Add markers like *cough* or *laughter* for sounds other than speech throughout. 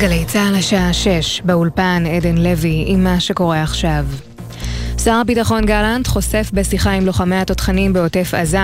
גלי צה"ל השעה 6, באולפן עדן לוי עם מה שקורה עכשיו. שר הביטחון גלנט חושף בשיחה עם לוחמי התותחנים בעוטף עזה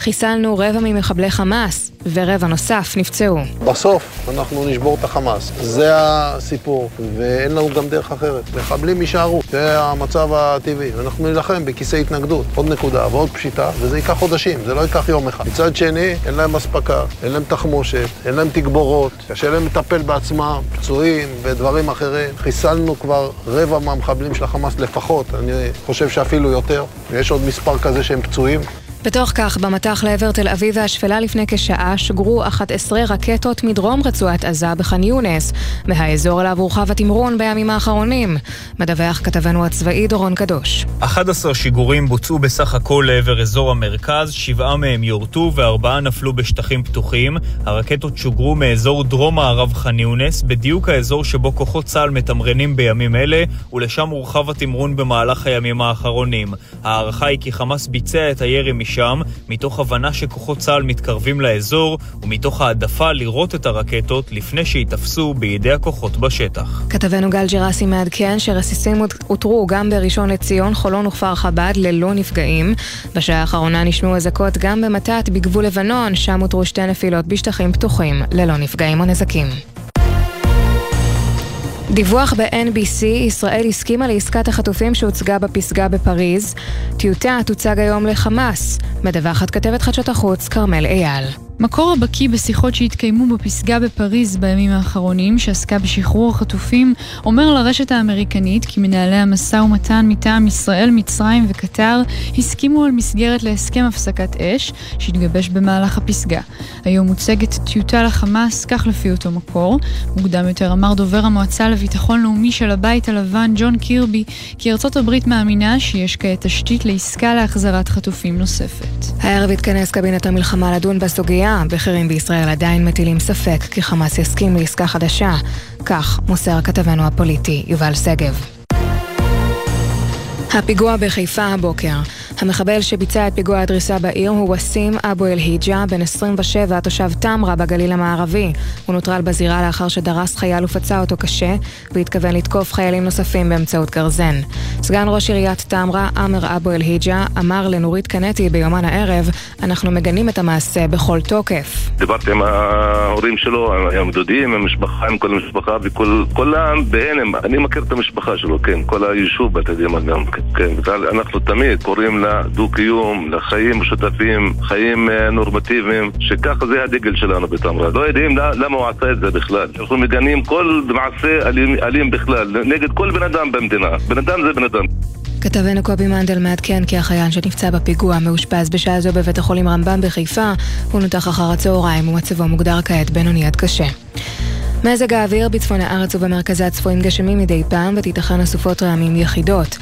חיסלנו רבע ממחבלי חמאס ורבע נוסף נפצעו. בסוף אנחנו נשבור את החמאס, זה הסיפור, ואין לנו גם דרך אחרת. מחבלים יישארו, זה המצב הטבעי. אנחנו נילחם בכיסא התנגדות, עוד נקודה ועוד פשיטה, וזה ייקח חודשים, זה לא ייקח יום אחד. מצד שני, אין להם אספקה, אין להם תחמושת, אין להם תגבורות, קשה להם לטפל בעצמם, פצועים ודברים אחרים. חיסלנו כבר רבע מהמחבלים של החמאס לפחות, אני חושב שאפילו יותר. יש עוד מספר כזה שהם פצועים. בתוך כך, במטח לעבר תל אביב והשפלה לפני כשעה שוגרו 11 רקטות מדרום רצועת עזה בח'אן יונס, מהאזור אליו הורחב התמרון בימים האחרונים. מדווח כתבנו הצבאי דורון קדוש. 11 שיגורים בוצעו בסך הכל לעבר אזור המרכז, שבעה מהם יורטו וארבעה נפלו בשטחים פתוחים. הרקטות שוגרו מאזור דרום מערב ח'אן יונס, בדיוק האזור שבו כוחות צה"ל מתמרנים בימים אלה, ולשם הורחב התמרון במהלך הימים האחרונים. ההערכה היא כי חמאס ביצע את הירי משם, מתוך הבנה שכוחות צה"ל מתקרבים לאזור, ומתוך העדפה לראות את הרקטות לפני שייתפסו בידי הכוחות בשטח. כתבנו גל ג'רסי מעדכן שרסיסים אותרו גם בראשון לציון, חולון וכפר חב"ד ללא נפגעים. בשעה האחרונה נשמעו אזעקות גם במתת בגבול לבנון, שם אותרו שתי נפילות בשטחים פתוחים, ללא נפגעים או נזקים. דיווח ב-NBC, ישראל הסכימה לעסקת החטופים שהוצגה בפסגה בפריז. טיוטה תוצג היום לחמאס. מדווחת כתבת חדשות החוץ, כרמל אייל. מקור הבקיא בשיחות שהתקיימו בפסגה בפריז בימים האחרונים, שעסקה בשחרור החטופים, אומר לרשת האמריקנית כי מנהלי המשא ומתן מטעם ישראל, מצרים וקטר הסכימו על מסגרת להסכם הפסקת אש, שהתגבש במהלך הפסגה. היום מוצגת טיוטה לחמאס, כך לפי אותו מקור. מוקדם יותר אמר דובר המועצה לביטחון לאומי של הבית הלבן, ג'ון קירבי, כי ארצות הברית מאמינה שיש כעת תשתית לעסקה להחזרת חטופים נוספת. הערב התכנס קבינט המלחמה לדון בסוגיה. בכירים בישראל עדיין מטילים ספק כי חמאס יסכים לעסקה חדשה. כך מוסר כתבנו הפוליטי יובל שגב. הפיגוע בחיפה הבוקר. המחבל שביצע את פיגוע הדריסה בעיר הוא וסים אבו אל-היג'ה, בן 27, תושב תמרה בגליל המערבי. הוא נוטרל בזירה לאחר שדרס חייל ופצע אותו קשה, והתכוון לתקוף חיילים נוספים באמצעות גרזן. סגן ראש עיריית תמרה, עמר אבו אל-היג'ה, אמר לנורית קנטי ביומן הערב, אנחנו מגנים את המעשה בכל תוקף. דיברתי עם ההורים שלו, עם דודים, עם המשפחה, עם כל המשפחה, וכולם בעיניהם, אני מכיר את המשפחה שלו, כן, כל היישוב בתדימה גם, כן, אנחנו תמיד קוראים לה דו-קיום, לחיים משותפים, חיים נורמטיביים, שככה זה הדגל שלנו בתמרה. לא יודעים למה הוא עשה את זה בכלל. אנחנו מגנים כל מעשה אלים, אלים בכלל, נגד כל בן אדם במדינה. בן אדם זה בן אדם. כתבנו קובי מנדל מעדכן כי החייל שנפצע בפיגוע מאושפז בשעה זו בבית החולים רמב"ם בחיפה, הוא נותח אחר הצהריים ומצבו מוגדר כעת בינוני עד קשה. מזג האוויר בצפון הארץ ובמרכזי הצפויים גשמים מדי פעם ותיתכן אסופות רעמים יחידות.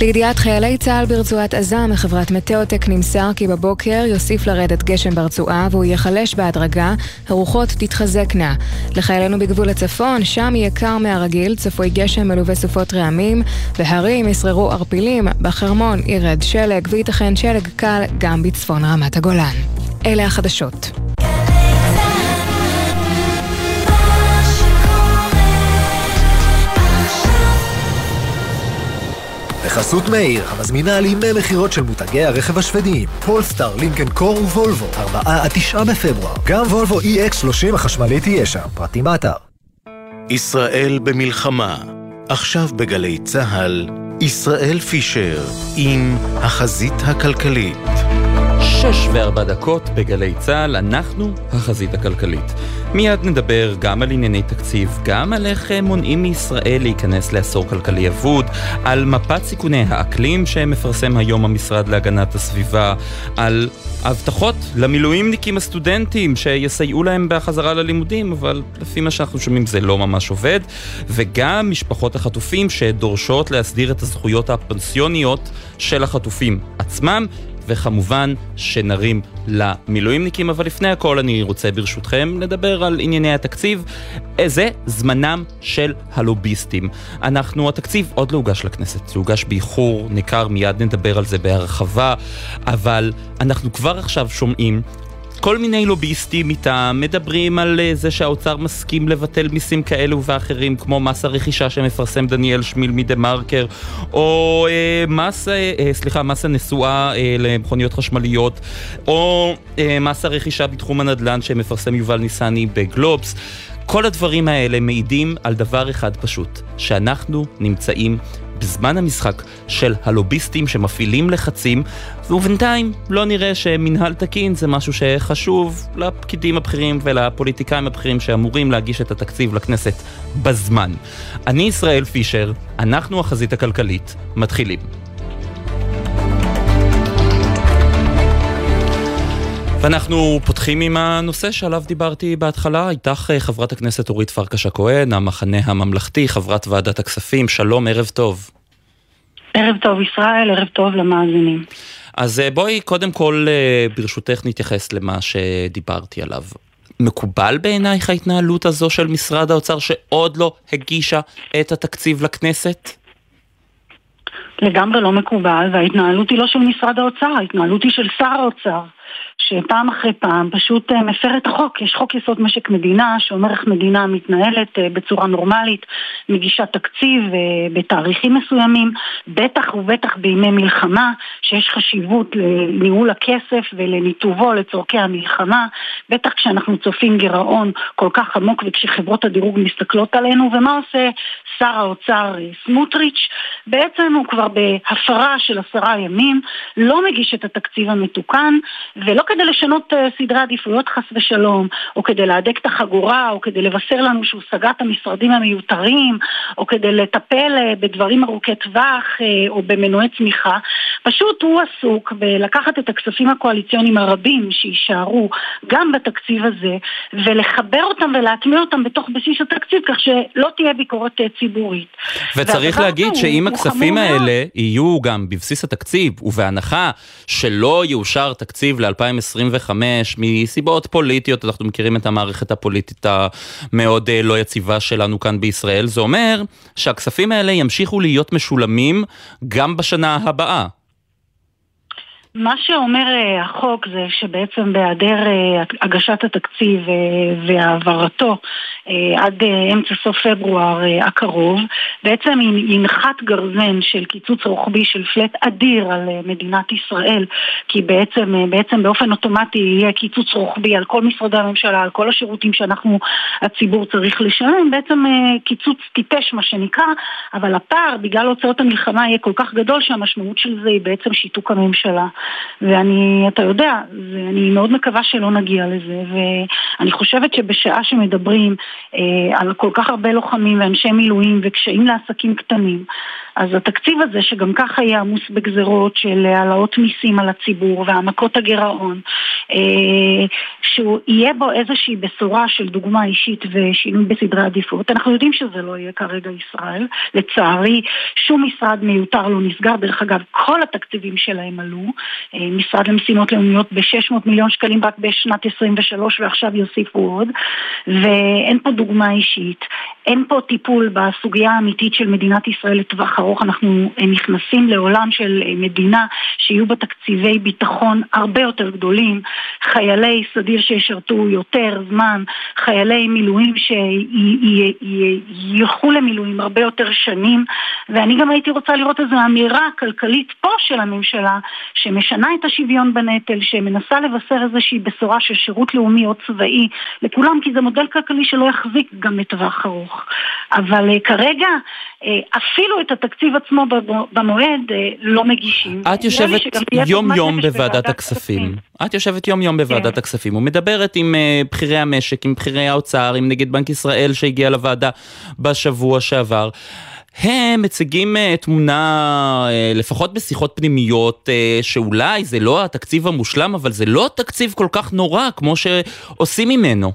לידיעת חיילי צה"ל ברצועת עזה מחברת מטאוטק נמסר כי בבוקר יוסיף לרדת גשם ברצועה והוא ייחלש בהדרגה, הרוחות תתחזקנה. לחיילינו בגבול הצפון, שם יהיה קר מהרגיל, צפוי גשם מלווה סופות רעמים, בהרים ישררו ערפילים, בחרמון ירד שלג וייתכן שלג קל גם בצפון רמת הגולן. אלה החדשות. בחסות מאיר, המזמינה על ימי מכירות של מותגי הרכב השוודיים. פולסטאר, לינקן קור ווולבו, 4 עד 9 בפברואר. גם וולבו EX30 החשמלית תהיה שם, פרטים באתר. ישראל במלחמה, עכשיו בגלי צה"ל, ישראל פישר, עם החזית הכלכלית. שש וארבע דקות בגלי צה"ל, אנחנו החזית הכלכלית. מיד נדבר גם על ענייני תקציב, גם על איך מונעים מישראל להיכנס לעשור כלכלי אבוד, על מפת סיכוני האקלים שמפרסם היום המשרד להגנת הסביבה, על הבטחות למילואימניקים הסטודנטים שיסייעו להם בחזרה ללימודים, אבל לפי מה שאנחנו שומעים זה לא ממש עובד, וגם משפחות החטופים שדורשות להסדיר את הזכויות הפנסיוניות של החטופים עצמם. וכמובן שנרים למילואימניקים, אבל לפני הכל אני רוצה ברשותכם לדבר על ענייני התקציב. זה זמנם של הלוביסטים. אנחנו, התקציב עוד לא הוגש לכנסת, זה הוגש באיחור ניכר, מיד נדבר על זה בהרחבה, אבל אנחנו כבר עכשיו שומעים כל מיני לוביסטים מטעם מדברים על אה, זה שהאוצר מסכים לבטל מיסים כאלו ואחרים, כמו מס הרכישה שמפרסם דניאל שמיל מדה מרקר, או אה, מס, אה, אה, סליחה, מס הנסועה אה, למכוניות חשמליות, או אה, מס הרכישה בתחום הנדל"ן שמפרסם יובל ניסני בגלובס. כל הדברים האלה מעידים על דבר אחד פשוט, שאנחנו נמצאים בזמן המשחק של הלוביסטים שמפעילים לחצים, ובינתיים לא נראה שמנהל תקין זה משהו שחשוב לפקידים הבכירים ולפוליטיקאים הבכירים שאמורים להגיש את התקציב לכנסת בזמן. אני ישראל פישר, אנחנו החזית הכלכלית, מתחילים. ואנחנו פותחים עם הנושא שעליו דיברתי בהתחלה, איתך אה, חברת הכנסת אורית פרקש הכהן, המחנה הממלכתי, חברת ועדת הכספים, שלום, ערב טוב. ערב טוב ישראל, ערב טוב למאזינים. אז אה, בואי קודם כל אה, ברשותך נתייחס למה שדיברתי עליו. מקובל בעינייך ההתנהלות הזו של משרד האוצר שעוד לא הגישה את התקציב לכנסת? לגמרי לא מקובל, וההתנהלות היא לא של משרד האוצר, ההתנהלות היא של שר האוצר. שפעם אחרי פעם פשוט אה, מפר את החוק. יש חוק יסוד משק מדינה שאומר איך מדינה מתנהלת אה, בצורה נורמלית, מגישה תקציב אה, בתאריכים מסוימים, בטח ובטח בימי מלחמה, שיש חשיבות לניהול הכסף ולניתובו לצורכי המלחמה, בטח כשאנחנו צופים גירעון כל כך עמוק וכשחברות הדירוג מסתכלות עלינו, ומה עושה שר האוצר סמוטריץ'? בעצם הוא כבר בהפרה של עשרה ימים, לא מגיש את התקציב המתוקן, ולא כדי לשנות אה, סדרי עדיפויות חס ושלום, או כדי להדק את החגורה, או כדי לבשר לנו שהוא סגר את המשרדים המיותרים, או כדי לטפל אה, בדברים ארוכי טווח, אה, או במנועי צמיחה. פשוט הוא עסוק בלקחת את הכספים הקואליציוניים הרבים שיישארו גם בתקציב הזה, ולחבר אותם ולהטמיע אותם בתוך בסיס התקציב, כך שלא תהיה ביקורת ציבורית. וצריך להגיד שאם הכספים האלה יהיו גם בבסיס התקציב, ובהנחה שלא יאושר תקציב ל-2025 מסיבות פוליטיות, אנחנו מכירים את המערכת הפוליטית המאוד אה, לא יציבה שלנו כאן בישראל, זה אומר שהכספים האלה ימשיכו להיות משולמים גם בשנה הבאה. מה שאומר uh, החוק זה שבעצם בהיעדר uh, הגשת התקציב uh, והעברתו עד אמצע סוף פברואר הקרוב, בעצם ינחת גרזן של קיצוץ רוחבי של פלט אדיר על מדינת ישראל, כי בעצם, בעצם באופן אוטומטי יהיה קיצוץ רוחבי על כל משרדי הממשלה, על כל השירותים שאנחנו, הציבור צריך לשלם, בעצם קיצוץ טיפש מה שנקרא, אבל הפער בגלל הוצאות המלחמה יהיה כל כך גדול שהמשמעות של זה היא בעצם שיתוק הממשלה. ואני, אתה יודע, אני מאוד מקווה שלא נגיע לזה, ואני חושבת שבשעה שמדברים אה, על כל כך הרבה לוחמים ואנשי מילואים וקשיים לעסקים קטנים, אז התקציב הזה, שגם ככה יהיה עמוס בגזרות של העלאות מיסים על הציבור והעמקות הגירעון, אה, שהוא יהיה בו איזושהי בשורה של דוגמה אישית ושינוי בסדרי עדיפות. אנחנו יודעים שזה לא יהיה כרגע ישראל. לצערי, שום משרד מיותר לא נסגר. דרך אגב, כל התקציבים שלהם עלו. אה, משרד למשימות לאומיות ב-600 מיליון שקלים רק בשנת 23 ועכשיו יוסיפו עוד. ואין פה דוגמה אישית. אין פה טיפול בסוגיה האמיתית של מדינת ישראל לטווח ארוך. אנחנו אה, נכנסים לעולם של מדינה שיהיו בה תקציבי ביטחון הרבה יותר גדולים. חיילי סדיר שישרתו יותר זמן, חיילי מילואים שילכו למילואים הרבה יותר שנים, ואני גם הייתי רוצה לראות איזו אמירה כלכלית פה של הממשלה, שמשנה את השוויון בנטל, שמנסה לבשר איזושהי בשורה של שירות לאומי או צבאי לכולם, כי זה מודל כלכלי שלא יחזיק גם לטווח ארוך. אבל uh, כרגע, uh, אפילו את התקציב עצמו במועד uh, לא מגישים. את יושבת יום-יום בוועדת הכספים. את יושבת יום-יום בוועדת כן. הכספים ומדברת עם בכירי המשק, עם בכירי האוצר, עם נגיד בנק ישראל שהגיע לוועדה בשבוע שעבר. הם מציגים תמונה, לפחות בשיחות פנימיות, שאולי זה לא התקציב המושלם, אבל זה לא תקציב כל כך נורא כמו שעושים ממנו.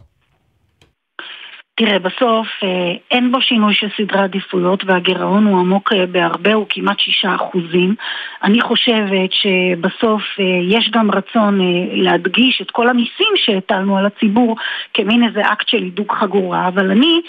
תראה, בסוף אה, אין בו שינוי של סדרי עדיפויות והגירעון הוא עמוק אה, בהרבה, הוא כמעט שישה אחוזים. אני חושבת שבסוף אה, יש גם רצון להדגיש את כל המיסים שהטלנו על הציבור כמין איזה אקט של הידוק חגורה, אבל אני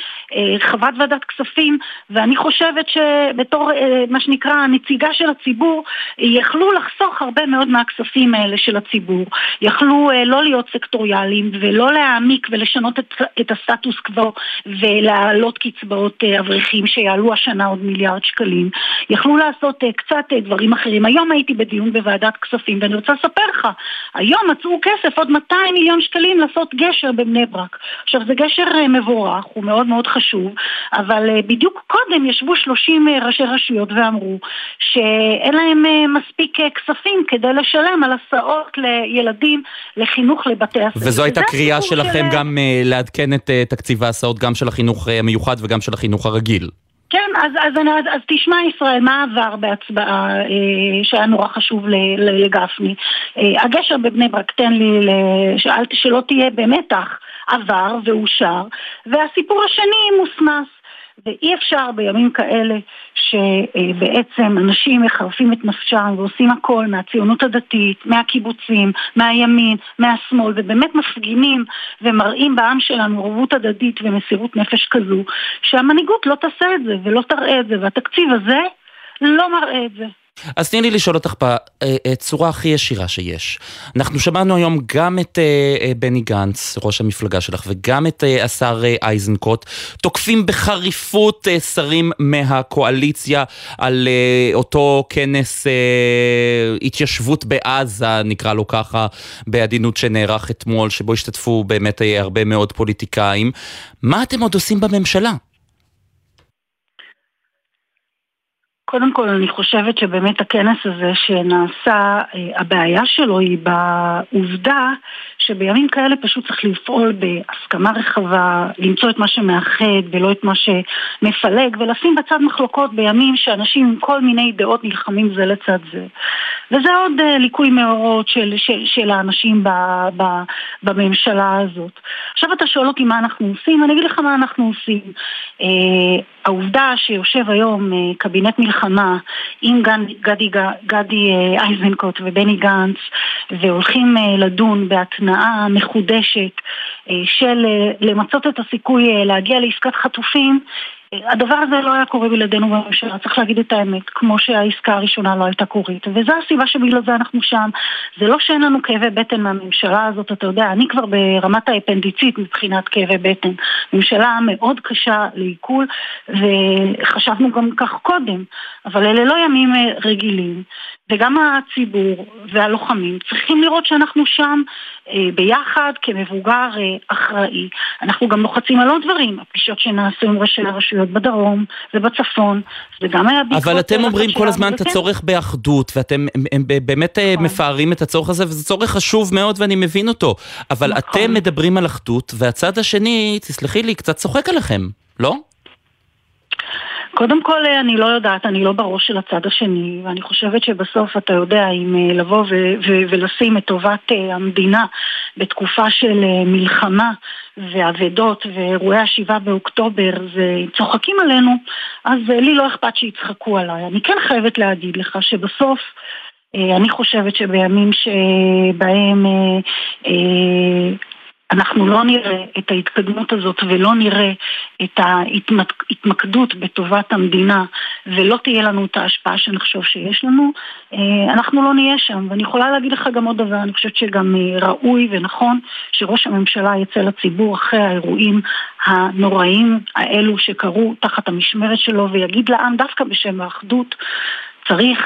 חברת ועדת כספים ואני חושבת שבתור מה שנקרא הנציגה של הציבור יכלו לחסוך הרבה מאוד מהכספים האלה של הציבור. יכלו לא להיות סקטוריאליים ולא להעמיק ולשנות את, את הסטטוס קוו ולהעלות קצבאות אה, אברכים שיעלו השנה עוד מיליארד שקלים. יכלו לעשות אה, קצת אה, דברים אחרים. היום הייתי בדיון בוועדת כספים ואני רוצה לספר לך, היום מצאו כסף עוד 200 מיליון שקלים לעשות גשר בבני ברק. עכשיו זה גשר מבורך, הוא מאוד מאוד חשוב, אבל בדיוק קודם ישבו 30 ראשי רשויות ואמרו שאין להם מספיק כספים כדי לשלם על הסעות לילדים לחינוך לבתי הספר. וזו הייתה קריאה שלכם של... גם לעדכן את תקציב ההסעות ההסעות גם של החינוך אה, המיוחד וגם של החינוך הרגיל. כן, אז, אז, אז, אז תשמע ישראל, מה עבר בהצבעה אה, שהיה נורא חשוב לגפני? אה, הגשר בבני ברק, תן לי, שאלת שלא תהיה במתח, עבר ואושר, והסיפור השני מוסמס. ואי אפשר בימים כאלה שבעצם אנשים מחרפים את נפשם ועושים הכל מהציונות הדתית, מהקיבוצים, מהימין, מהשמאל, ובאמת מפגינים ומראים בעם שלנו ערבות הדדית ומסירות נפש כזו, שהמנהיגות לא תעשה את זה ולא תראה את זה, והתקציב הזה לא מראה את זה. אז תני לי לשאול אותך בצורה הכי ישירה שיש. אנחנו שמענו היום גם את אה, אה, בני גנץ, ראש המפלגה שלך, וגם את אה, השר איזנקוט, תוקפים בחריפות שרים מהקואליציה על אותו כנס התיישבות בעזה, נקרא לו ככה, בעדינות שנערך אתמול, שבו השתתפו באמת הרבה מאוד פוליטיקאים. מה אתם עוד עושים בממשלה? קודם כל אני חושבת שבאמת הכנס הזה שנעשה, אה, הבעיה שלו היא בעובדה שבימים כאלה פשוט צריך לפעול בהסכמה רחבה, למצוא את מה שמאחד ולא את מה שמפלג ולשים בצד מחלוקות בימים שאנשים עם כל מיני דעות נלחמים זה לצד זה. וזה עוד uh, ליקוי מאורות של, של, של האנשים ב, ב, בממשלה הזאת. עכשיו אתה שואל אותי מה אנחנו עושים, אני אגיד לך מה אנחנו עושים. Uh, העובדה שיושב היום קבינט מלחמה עם גדי, גדי, uh, איזנקוט ובני גנץ והולכים uh, לדון בהתנעה מחודשת uh, של למצות את הסיכוי להגיע לעסקת חטופים הדבר הזה לא היה קורה בלעדינו בממשלה, צריך להגיד את האמת, כמו שהעסקה הראשונה לא הייתה קורית, וזו הסיבה שבגלל זה אנחנו שם. זה לא שאין לנו כאבי בטן מהממשלה הזאת, אתה יודע, אני כבר ברמת האפנדיצית מבחינת כאבי בטן. ממשלה מאוד קשה לעיכול, וחשבנו גם כך קודם, אבל אלה לא ימים רגילים. וגם הציבור והלוחמים צריכים לראות שאנחנו שם אה, ביחד כמבוגר אה, אחראי. אנחנו גם לוחצים על עוד דברים, הפגישות שנעשו עם ראשי הרשויות בדרום ובצפון, זה גם היה בעקבות... אבל אתם אומרים כל הזמן את הצורך באחדות, ואתם הם, הם באמת אה, נכון. מפארים את הצורך הזה, וזה צורך חשוב מאוד ואני מבין אותו. אבל נכון. אתם מדברים על אחדות, והצד השני, תסלחי לי, קצת צוחק עליכם, לא? קודם כל, אה, אני לא יודעת, אני לא בראש של הצד השני, ואני חושבת שבסוף אתה יודע, אם אה, לבוא ו- ו- ולשים את טובת אה, המדינה בתקופה של מלחמה ואבדות ואירועי השבעה באוקטובר, זה צוחקים עלינו, אז לי לא אכפת שיצחקו עליי. אני כן חייבת להגיד לך שבסוף... אני חושבת שבימים שבהם אנחנו לא נראה את ההתקדמות הזאת ולא נראה את ההתמקדות בטובת המדינה ולא תהיה לנו את ההשפעה שנחשוב שיש לנו, אה, אנחנו לא נהיה שם. ואני יכולה להגיד לך גם עוד דבר, אני חושבת שגם אה, ראוי ונכון שראש הממשלה יצא לציבור אחרי האירועים הנוראים האלו שקרו תחת המשמרת שלו ויגיד לעם דווקא בשם האחדות צריך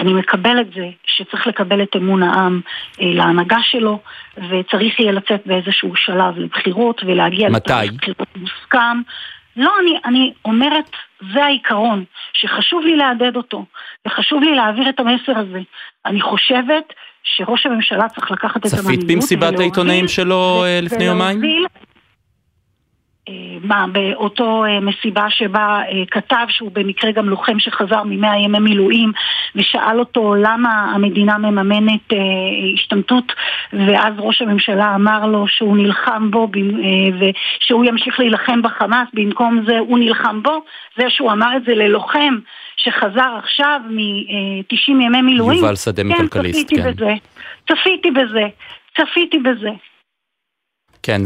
אני מקבל את זה שצריך לקבל את אמון העם אה, להנהגה שלו וצריך יהיה לצאת באיזשהו שלב לבחירות ולהגיע לבחירות מוסכם. לא, אני, אני אומרת, זה העיקרון, שחשוב לי להדהד אותו, וחשוב לי להעביר את המסר הזה. אני חושבת שראש הממשלה צריך לקחת את המנהיגות צפית במסיבת העיתונאים שלו אה, לפני יומיים? מה, באותו מסיבה שבה כתב שהוא במקרה גם לוחם שחזר ממאה ימי מילואים ושאל אותו למה המדינה מממנת השתמטות ואז ראש הממשלה אמר לו שהוא נלחם בו ושהוא ימשיך להילחם בחמאס במקום זה הוא נלחם בו זה שהוא אמר את זה ללוחם שחזר עכשיו מ-90 ימי מילואים יובל שדה מכלכליסט, כן. צפיתי בזה, צפיתי בזה, צפיתי בזה כן,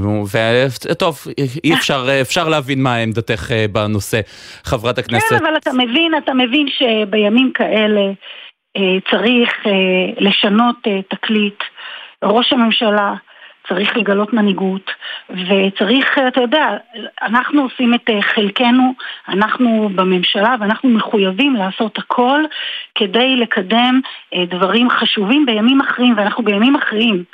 וטוב, אי אפשר, אפשר להבין מה עמדתך אה, בנושא, חברת הכנסת. כן, אבל אתה מבין, אתה מבין שבימים כאלה אה, צריך אה, לשנות תקליט. ראש הממשלה צריך לגלות מנהיגות, וצריך, אתה יודע, אנחנו עושים את חלקנו, אנחנו בממשלה, ואנחנו מחויבים לעשות הכל כדי לקדם דברים חשובים בימים אחרים, ואנחנו בימים אחרים.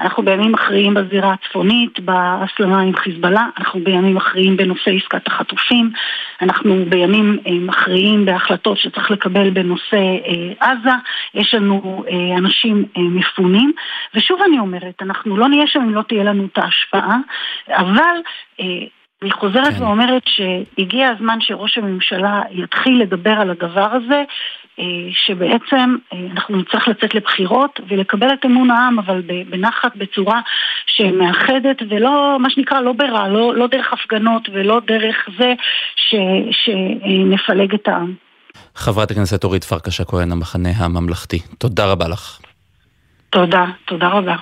אנחנו בימים אחרים בזירה הצפונית, בהסלמה עם חיזבאללה, אנחנו בימים אחרים בנושא עסקת החטופים, אנחנו בימים מכריעים בהחלטות שצריך לקבל בנושא אה, עזה, יש לנו אה, אנשים אה, מפונים, ושוב אני אומרת, אנחנו לא נהיה שם אם לא תהיה לנו את ההשפעה, אבל אני חוזרת כן. ואומרת שהגיע הזמן שראש הממשלה יתחיל לדבר על הדבר הזה, אה, שבעצם אה, אנחנו נצטרך לצאת לבחירות ולקבל את אמון העם, אבל בנחת, בצורה שמאחדת, ולא, מה שנקרא, לא ברע, לא, לא דרך הפגנות ולא דרך זה ש, שנפלג את העם. חברת הכנסת אורית פרקש הכהן, המחנה הממלכתי, תודה רבה לך. תודה, תודה רבה.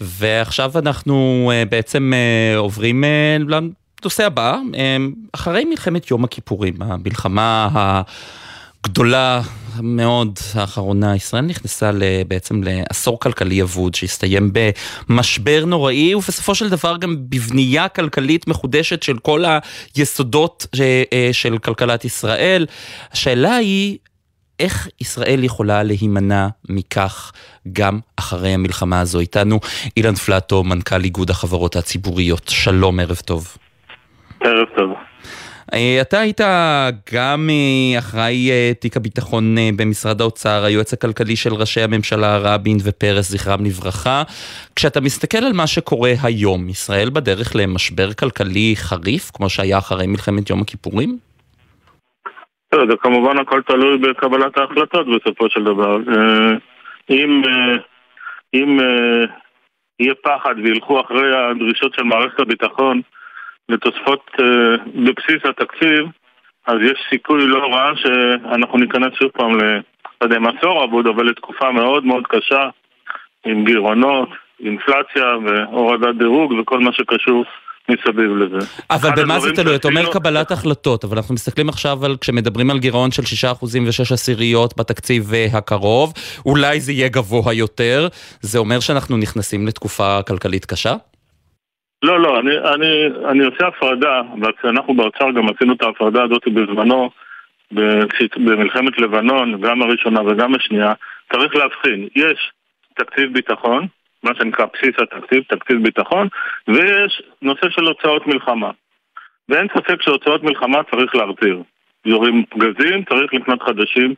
ועכשיו אנחנו uh, בעצם עוברים לנושא הבא, אחרי מלחמת יום הכיפורים, המלחמה הגדולה מאוד האחרונה, ישראל נכנסה בעצם לעשור כלכלי אבוד שהסתיים במשבר נוראי ובסופו של דבר גם בבנייה כלכלית מחודשת של כל היסודות של כלכלת ישראל. השאלה היא איך ישראל יכולה להימנע מכך גם אחרי המלחמה הזו. איתנו אילן פלטו, מנכ"ל איגוד החברות הציבוריות. שלום, ערב טוב. ערב טוב. אה, אתה היית גם אה, אחראי אה, תיק הביטחון במשרד האוצר, היועץ הכלכלי של ראשי הממשלה רבין ופרס, זכרם לברכה. כשאתה מסתכל על מה שקורה היום, ישראל בדרך למשבר כלכלי חריף, כמו שהיה אחרי מלחמת יום הכיפורים? זה כמובן הכל תלוי בקבלת ההחלטות בסופו של דבר. אם, אם יהיה פחד וילכו אחרי הדרישות של מערכת הביטחון לתוספות בבסיס התקציב, אז יש סיכוי לא רע שאנחנו ניכנס שוב פעם. לא יודע אם עשור אבוד, אבל לתקופה מאוד מאוד קשה עם גירעונות, אינפלציה והורדת דירוג וכל מה שקשור מסביב לזה. אבל במה זה תלוי? אתה אומר קבלת החלטות, אבל אנחנו מסתכלים עכשיו על, כשמדברים על גירעון של 6% ו-6 עשיריות בתקציב אה, הקרוב, אולי זה יהיה גבוה יותר, זה אומר שאנחנו נכנסים לתקופה כלכלית קשה? לא, לא, אני, אני, אני עושה הפרדה, ואנחנו באוצר גם עשינו את ההפרדה הזאת בזמנו, במלחמת לבנון, גם הראשונה וגם השנייה, צריך להבחין, יש תקציב ביטחון, מה שנקרא בסיס התקציב, תקציב ביטחון, ויש נושא של הוצאות מלחמה. ואין ספק שהוצאות מלחמה צריך להרתיר. יורים פגזים, צריך לקנות חדשים,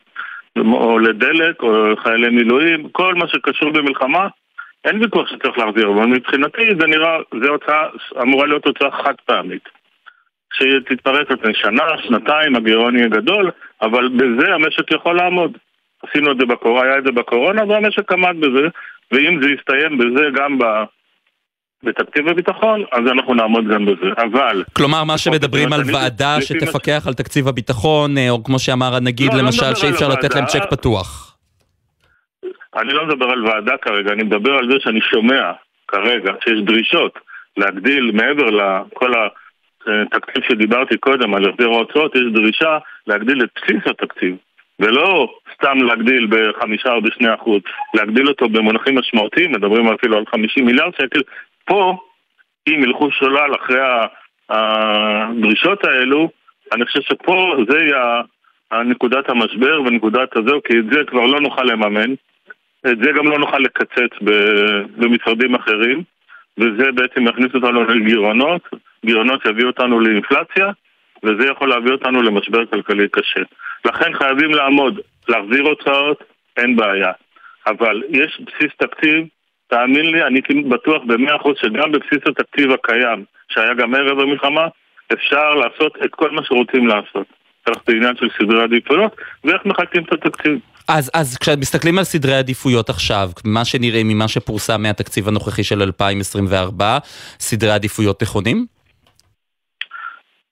או לדלק, או חיילי מילואים, כל מה שקשור במלחמה, אין ויכוח שצריך להחזיר, אבל מבחינתי זה נראה, זה הוצאה, אמורה להיות הוצאה חד פעמית. שתתפרץ על שנה, שנתיים, הגירעון יהיה גדול, אבל בזה המשק יכול לעמוד. עשינו את זה בקורונה, היה את זה בקורונה, והמשק עמד בזה, ואם זה יסתיים בזה גם ב... בתקציב הביטחון, אז אנחנו נעמוד גם בזה, אבל... כלומר, מה שמדברים על ועדה שתפקח על תקציב הביטחון, אה, או כמו שאמר הנגיד, לא, לא למשל, שאי אפשר לתת להם צ'ק פתוח. אני לא מדבר על ועדה כרגע, אני מדבר על זה שאני שומע כרגע שיש דרישות להגדיל מעבר לכל התקציב שדיברתי קודם על החזר ההוצאות, יש דרישה להגדיל את בסיס התקציב. ולא סתם להגדיל בחמישה או בשני אחוז, להגדיל אותו במונחים משמעותיים, מדברים אפילו על חמישים מיליארד שקל, פה, אם ילכו שולל אחרי הדרישות האלו, אני חושב שפה זה יהיה נקודת המשבר ונקודת הזהו, כי את זה כבר לא נוכל לממן, את זה גם לא נוכל לקצץ במשרדים אחרים, וזה בעצם יכניס אותנו לגירעונות, גירעונות יביאו אותנו לאינפלציה, וזה יכול להביא אותנו למשבר כלכלי קשה. לכן חייבים לעמוד, להחזיר הוצאות, אין בעיה. אבל יש בסיס תקציב תאמין לי, אני בטוח במאה אחוז שגם בבסיס התקציב הקיים, שהיה גם ערב המלחמה, אפשר לעשות את כל מה שרוצים לעשות. זה עניין של סדרי עדיפויות, ואיך מחלקים את התקציב. אז, אז כשמסתכלים על סדרי עדיפויות עכשיו, מה שנראה ממה שפורסם מהתקציב הנוכחי של 2024, סדרי עדיפויות נכונים?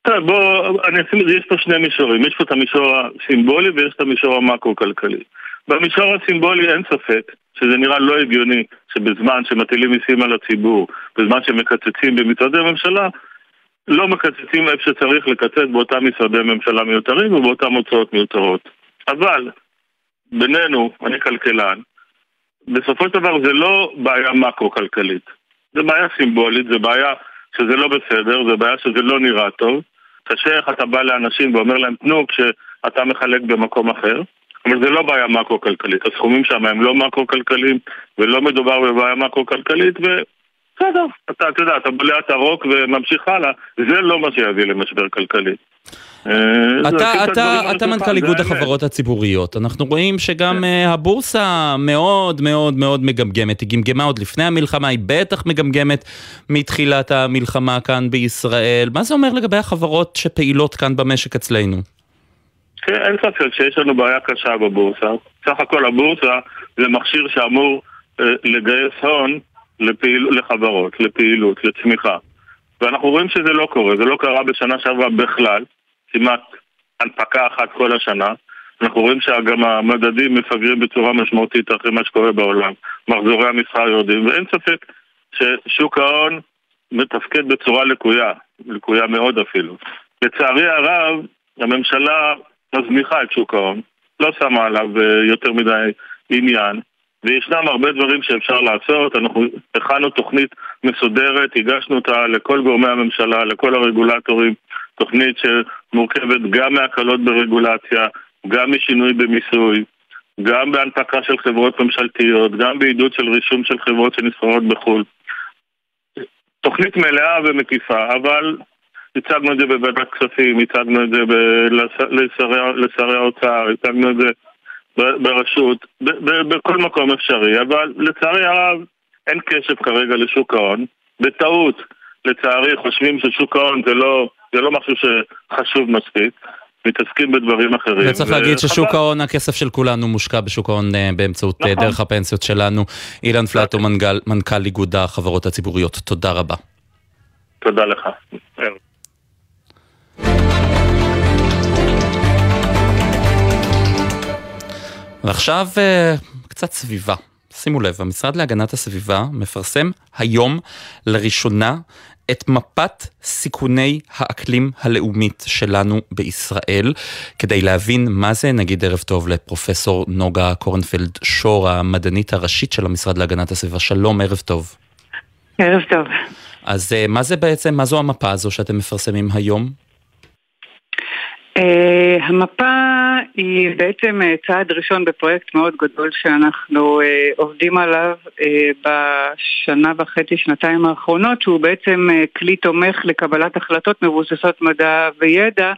טוב, בוא, אני אשים, יש פה שני מישורים, יש פה את המישור הסימבולי ויש את המישור המקרו-כלכלי. במישור הסימבולי אין ספק שזה נראה לא הגיוני שבזמן שמטילים מיסים על הציבור, בזמן שמקצצים במשרדי הממשלה, לא מקצצים איפה שצריך לקצץ באותם משרדי ממשלה מיותרים ובאותן הוצאות מיותרות. אבל, בינינו, אני כלכלן, בסופו של דבר זה לא בעיה מקרו-כלכלית. זה בעיה סימבולית, זה בעיה שזה לא בסדר, זה בעיה שזה לא נראה טוב. קשה איך אתה בא לאנשים ואומר להם תנו כשאתה מחלק במקום אחר. אבל זה לא בעיה מקרו-כלכלית. הסכומים שם הם לא מקרו-כלכליים, ולא מדובר בבעיה מקרו-כלכלית, בסדר, אתה, אתה יודע, אתה בולע את הרוק וממשיך הלאה, זה לא מה שיביא למשבר כלכלי. אה, אתה, אתה, אתה מנכ"ל איגוד החברות הציבוריות, אנחנו רואים שגם כן. הבורסה מאוד מאוד מאוד מגמגמת, היא גמגמה עוד לפני המלחמה, היא בטח מגמגמת מתחילת המלחמה כאן בישראל. מה זה אומר לגבי החברות שפעילות כאן במשק אצלנו? כן, אין ספק שיש לנו בעיה קשה בבורסה. סך הכל הבורסה זה מכשיר שאמור אה, לגייס הון לפעיל, לחברות, לפעילות, לצמיחה. ואנחנו רואים שזה לא קורה, זה לא קרה בשנה שעברה בכלל, כמעט הנפקה אחת כל השנה. אנחנו רואים שגם המדדים מפגרים בצורה משמעותית אחרי מה שקורה בעולם. מחזורי המסחר יורדים, ואין ספק ששוק ההון מתפקד בצורה לקויה, לקויה מאוד אפילו. לצערי הרב, הממשלה מזניחה את שוק ההון, לא שמה עליו אה, יותר מדי עניין, וישנם הרבה דברים שאפשר לעשות, אנחנו הכנו תוכנית מסודרת, הגשנו אותה לכל גורמי הממשלה, לכל הרגולטורים, תוכנית שמורכבת גם מהקלות ברגולציה, גם משינוי במיסוי, גם בהנפקה של חברות ממשלתיות, גם בעידוד של רישום של חברות שנסחרות בחו"ל. תוכנית מלאה ומקיפה, אבל הצגנו את זה בוועדת כספים, הצגנו את זה לשרי האוצר, הצגנו את זה ברשות, בכל מקום אפשרי, אבל לצערי הרב אין קשב כרגע לשוק ההון. בטעות, לצערי, חושבים ששוק ההון זה לא, זה לא משהו שחשוב מספיק. מתעסקים בדברים אחרים. וצריך להגיד ששוק ההון, הכסף של כולנו מושקע בשוק ההון אה, באמצעות אה, נכון. דרך הפנסיות שלנו. אילן פלטו, מנכ"ל איגוד החברות הציבוריות, תודה רבה. תודה לך. ועכשיו אה, קצת סביבה. שימו לב, המשרד להגנת הסביבה מפרסם היום לראשונה את מפת סיכוני האקלים הלאומית שלנו בישראל, כדי להבין מה זה, נגיד ערב טוב לפרופסור נוגה קורנפלד שור, המדענית הראשית של המשרד להגנת הסביבה. שלום, ערב טוב. ערב טוב. אז אה, מה זה בעצם, מה זו המפה הזו שאתם מפרסמים היום? Uh, המפה היא בעצם uh, צעד ראשון בפרויקט מאוד גדול שאנחנו uh, עובדים עליו uh, בשנה וחצי, שנתיים האחרונות, שהוא בעצם כלי תומך לקבלת החלטות מבוססות מדע וידע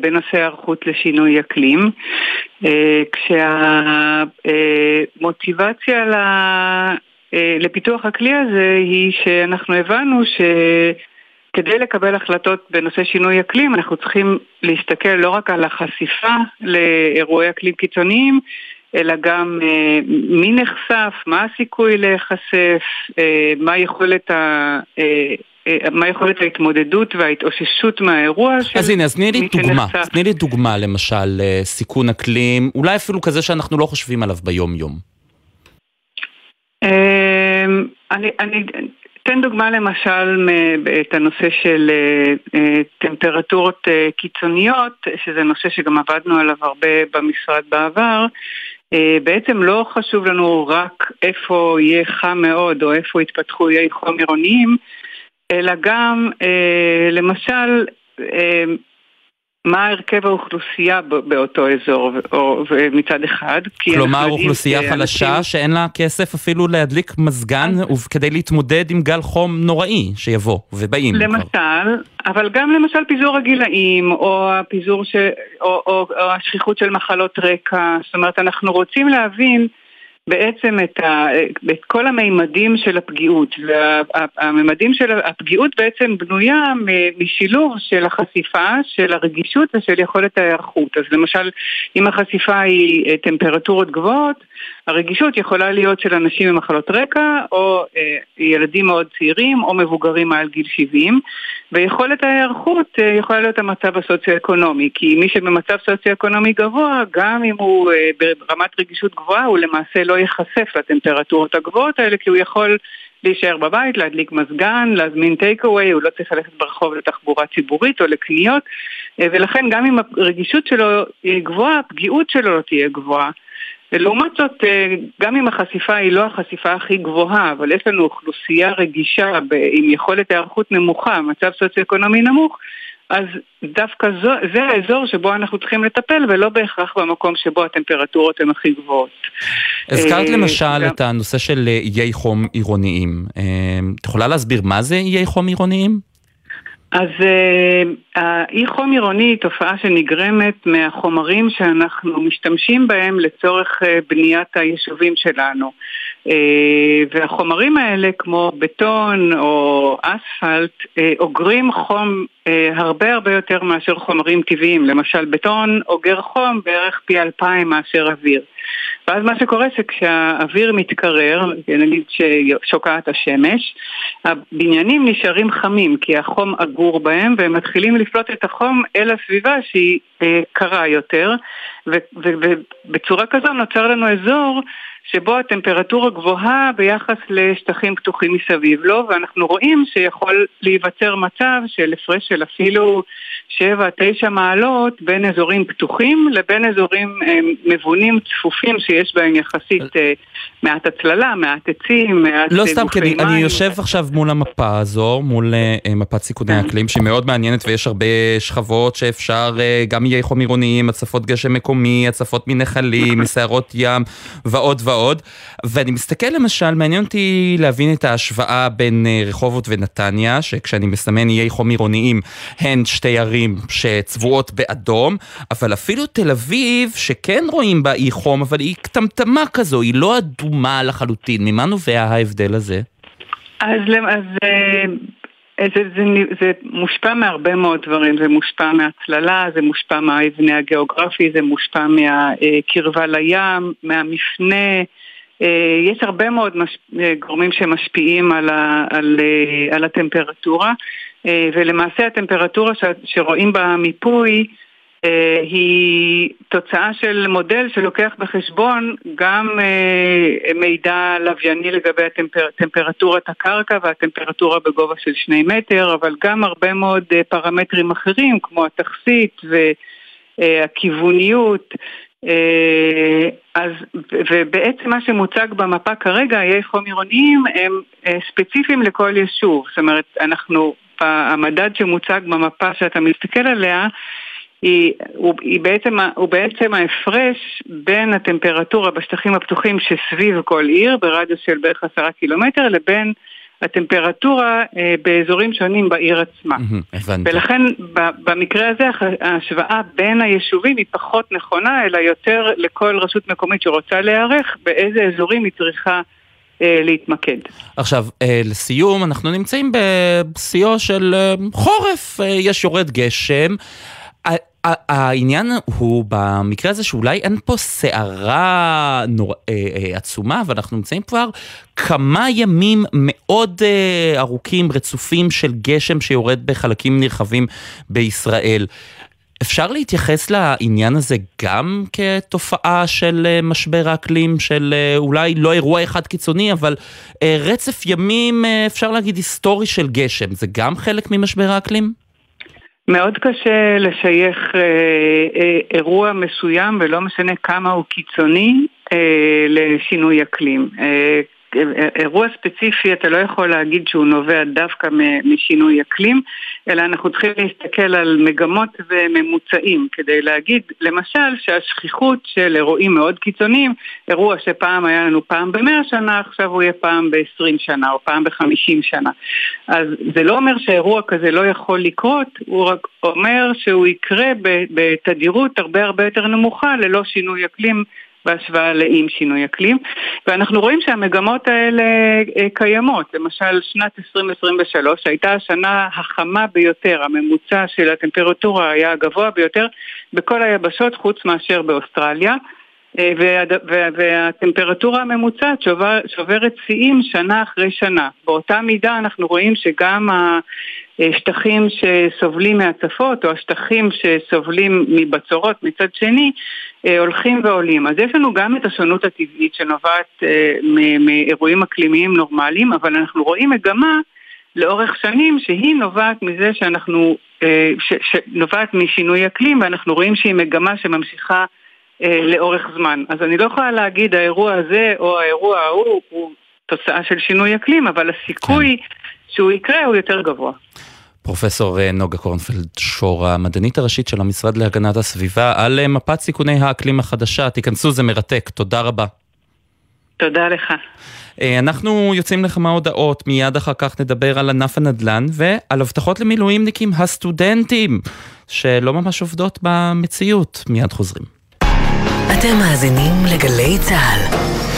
בנושא היערכות לשינוי אקלים. כשהמוטיבציה לפיתוח הכלי הזה היא שאנחנו הבנו ש... כדי לקבל החלטות בנושא שינוי אקלים אנחנו צריכים להסתכל לא רק על החשיפה לאירועי אקלים קיצוניים, אלא גם אה, מי נחשף, מה הסיכוי להיחשף, אה, מה יכולת ה... אה, אה מה יכולת ההתמודדות וההתאוששות מהאירוע של אז הנה, אז תני לי דוגמה, תני לי דוגמה למשל, אה, סיכון אקלים, אולי אפילו כזה שאנחנו לא חושבים עליו ביום-יום. אה, אני, אני, אתן דוגמה למשל את הנושא של אה, אה, טמפרטורות אה, קיצוניות, שזה נושא שגם עבדנו עליו הרבה במשרד בעבר. בעצם לא חשוב לנו רק איפה יהיה חם מאוד או איפה יתפתחו איי חום עירוניים, אלא גם למשל מה הרכב האוכלוסייה באותו אזור מצד אחד. כלומר אוכלוסייה חלשה שאין לה כסף אפילו להדליק מזגן כדי להתמודד עם גל חום נוראי שיבוא ובאים. למשל, אבל גם למשל פיזור הגילאים או הפיזור ש... או, או, או השכיחות של מחלות רקע, זאת אומרת אנחנו רוצים להבין בעצם את, ה, את כל המימדים של הפגיעות. והמימדים של הפגיעות בעצם בנויה משילוב של החשיפה, של הרגישות ושל יכולת ההיערכות. אז למשל, אם החשיפה היא טמפרטורות גבוהות, הרגישות יכולה להיות של אנשים עם מחלות רקע, או אה, ילדים מאוד צעירים, או מבוגרים מעל גיל 70, ויכולת ההיערכות אה, יכולה להיות המצב הסוציו-אקונומי, כי מי שבמצב סוציו-אקונומי גבוה, גם אם הוא אה, ברמת רגישות גבוהה, הוא למעשה לא ייחשף לטמפרטורות הגבוהות האלה, כי הוא יכול להישאר בבית, להדליק מזגן, להזמין טייק אווי, הוא לא צריך ללכת ברחוב לתחבורה ציבורית או לקניות, אה, ולכן גם אם הרגישות שלו היא גבוהה, הפגיעות שלו לא תהיה גבוהה. ולעומת זאת, אה, גם אם החשיפה היא לא החשיפה הכי גבוהה, אבל יש לנו אוכלוסייה רגישה עם יכולת היערכות נמוכה, מצב סוציו-אקונומי נמוך, אז דווקא זו, זה האזור שבו אנחנו צריכים לטפל, ולא בהכרח במקום שבו הטמפרטורות הן הכי גבוהות. הזכרת אה, למשל את הנושא של אה, איי חום עירוניים. את יכולה להסביר מה זה איי חום עירוניים? אז האי uh, חום עירוני היא תופעה שנגרמת מהחומרים שאנחנו משתמשים בהם לצורך uh, בניית היישובים שלנו. Uh, והחומרים האלה, כמו בטון או אספלט, uh, אוגרים חום uh, הרבה הרבה יותר מאשר חומרים טבעיים. למשל, בטון אוגר חום בערך פי אלפיים מאשר אוויר. ואז מה שקורה שכשהאוויר מתקרר, נגיד ששוקעת השמש, הבניינים נשארים חמים כי החום אגור בהם והם מתחילים לפלוט את החום אל הסביבה שהיא אה, קרה יותר ובצורה כזו נוצר לנו אזור שבו הטמפרטורה גבוהה ביחס לשטחים פתוחים מסביב לו, ואנחנו רואים שיכול להיווצר מצב של הפרש של אפילו 7-9 מעלות בין אזורים פתוחים לבין אזורים אה, מבונים צפופים שיש בהם יחסית אה, מעט הצללה, מעט עצים, מעט לא סתם, כי אני יושב עכשיו מול המפה הזו, מול אה, מפת סיכוני כן. האקלים, שהיא מאוד מעניינת ויש הרבה שכבות שאפשר, גם איי חום עירוניים, הצפות גשם מקומי, הצפות מנחלים, *laughs* מסערות ים ועוד ועוד. ואני מסתכל למשל, מעניין אותי להבין את ההשוואה בין רחובות ונתניה, שכשאני מסמן איי חום עירוניים, הן שתי ערים שצבועות באדום, אבל אפילו תל אביב, שכן רואים בה אי חום, אבל היא קטמטמה כזו, היא לא אדומה לחלוטין. ממה נובע ההבדל הזה? אז, אז אה, זה, זה, זה מושפע מהרבה מאוד דברים, זה מושפע מהצללה, זה מושפע מהמבנה הגיאוגרפי, זה מושפע מהקרבה לים, מהמפנה. אה, יש הרבה מאוד מש... אה, גורמים שמשפיעים על, ה... על, על הטמפרטורה. אה, ולמעשה הטמפרטורה שרואים במיפוי אה, היא תוצאה של מודל שלוקח בחשבון גם אה, מידע לווייני לגבי טמפרטורת הקרקע והטמפרטורה בגובה של שני מטר, אבל גם הרבה מאוד פרמטרים אחרים כמו התכסית והכיווניות. אז, ובעצם מה שמוצג במפה כרגע, איי חום עירוניים, הם ספציפיים לכל יישוב. זאת אומרת, אנחנו המדד שמוצג במפה שאתה מסתכל עליה היא, הוא, היא בעצם, הוא בעצם ההפרש בין הטמפרטורה בשטחים הפתוחים שסביב כל עיר, ברדיוס של בערך עשרה קילומטר, לבין הטמפרטורה אה, באזורים שונים בעיר עצמה. הבנתי. ולכן ב, במקרה הזה ההשוואה בין היישובים היא פחות נכונה, אלא יותר לכל רשות מקומית שרוצה להיערך, באיזה אזורים היא צריכה להתמקד. עכשיו, אה, לסיום, אנחנו נמצאים בשיאו של אה, חורף, יש יורד גשם. העניין הוא במקרה הזה שאולי אין פה סערה נור... עצומה, ואנחנו נמצאים כבר כמה ימים מאוד ארוכים, רצופים של גשם שיורד בחלקים נרחבים בישראל. אפשר להתייחס לעניין הזה גם כתופעה של אה, משבר האקלים, של אה, אולי לא אירוע אחד קיצוני, אבל אה, רצף ימים, אפשר להגיד, היסטורי של גשם. זה גם חלק ממשבר האקלים? מאוד קשה לשייך אה, אירוע מסוים, ולא משנה כמה הוא קיצוני, אה, לשינוי אקלים. אה, אירוע ספציפי אתה לא יכול להגיד שהוא נובע דווקא משינוי אקלים, אלא אנחנו צריכים להסתכל על מגמות וממוצעים כדי להגיד למשל שהשכיחות של אירועים מאוד קיצוניים, אירוע שפעם היה לנו פעם במאה שנה, עכשיו הוא יהיה פעם בעשרים שנה או פעם בחמישים שנה. אז זה לא אומר שאירוע כזה לא יכול לקרות, הוא רק אומר שהוא יקרה בתדירות הרבה הרבה יותר נמוכה ללא שינוי אקלים בהשוואה לאם שינוי אקלים, ואנחנו רואים שהמגמות האלה אה, קיימות. למשל, שנת 2023 הייתה השנה החמה ביותר, הממוצע של הטמפרטורה היה הגבוה ביותר בכל היבשות חוץ מאשר באוסטרליה. אה, והטמפרטורה הממוצעת שובר, שוברת שיאים שנה אחרי שנה. באותה מידה אנחנו רואים שגם השטחים שסובלים מהצפות או השטחים שסובלים מבצורות מצד שני אה, הולכים ועולים. אז יש לנו גם את השונות הטבעית שנובעת אה, מאירועים אקלימיים נורמליים, אבל אנחנו רואים מגמה לאורך שנים שהיא נובעת מזה שאנחנו, שנובעת משינוי אקלים ואנחנו רואים שהיא מגמה שממשיכה אה, לאורך זמן. אז אני לא יכולה להגיד האירוע הזה או האירוע ההוא הוא תוצאה של שינוי אקלים, אבל הסיכוי כן. שהוא יקרה הוא יותר גבוה. פרופסור אה, נוגה קורנפלד שור, המדענית הראשית של המשרד להגנת הסביבה, על אה, מפת סיכוני האקלים החדשה. תיכנסו, זה מרתק. תודה רבה. תודה לך. אנחנו יוצאים לכמה הודעות, מיד אחר כך נדבר על ענף הנדל"ן ועל הבטחות למילואימניקים הסטודנטים, שלא ממש עובדות במציאות. מיד חוזרים. אתם מאזינים לגלי צה"ל.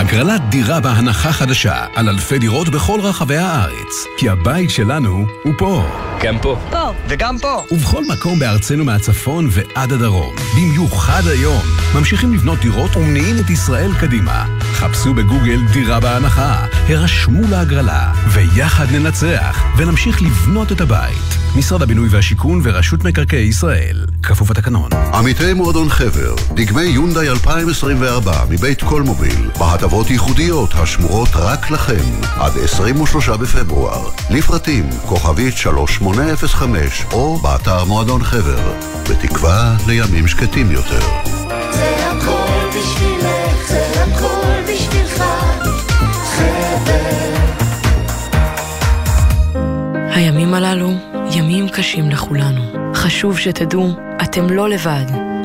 הגרלת דירה בהנחה חדשה על אלפי דירות בכל רחבי הארץ. כי הבית שלנו הוא פה. גם פה. פה. וגם פה. ובכל מקום בארצנו מהצפון ועד הדרום. במיוחד היום. ממשיכים לבנות דירות ומניעים את ישראל קדימה. חפשו בגוגל דירה בהנחה, הרשמו להגרלה, ויחד ננצח, ונמשיך לבנות את הבית. משרד הבינוי והשיכון ורשות מקרקעי ישראל. כפוף לתקנון. עמיתי מועדון חבר, דגמי יונדאי 2024 מבית קולמוביל, בהטבות ייחודיות השמורות רק לכם, עד 23 בפברואר. לפרטים, כוכבית 3805, או באתר מועדון חבר. בתקווה לימים שקטים יותר. זה הכל בשבילך, זה הכל בשבילך, חבר. הימים הללו ימים קשים לכולנו. חשוב שתדעו, אתם לא לבד.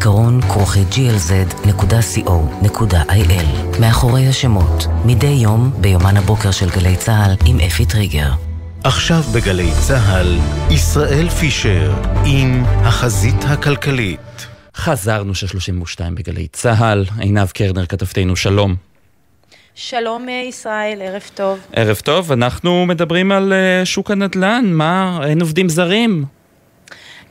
זיכרון כרוכי glz.co.il מאחורי השמות, מדי יום ביומן הבוקר של גלי צה"ל עם אפי טריגר. עכשיו בגלי צה"ל, ישראל פישר עם החזית הכלכלית. חזרנו של 32 בגלי צה"ל, עינב קרנר כתבתנו, שלום. שלום אה, ישראל, ערב טוב. ערב טוב, אנחנו מדברים על אה, שוק הנדל"ן, מה, אין עובדים זרים?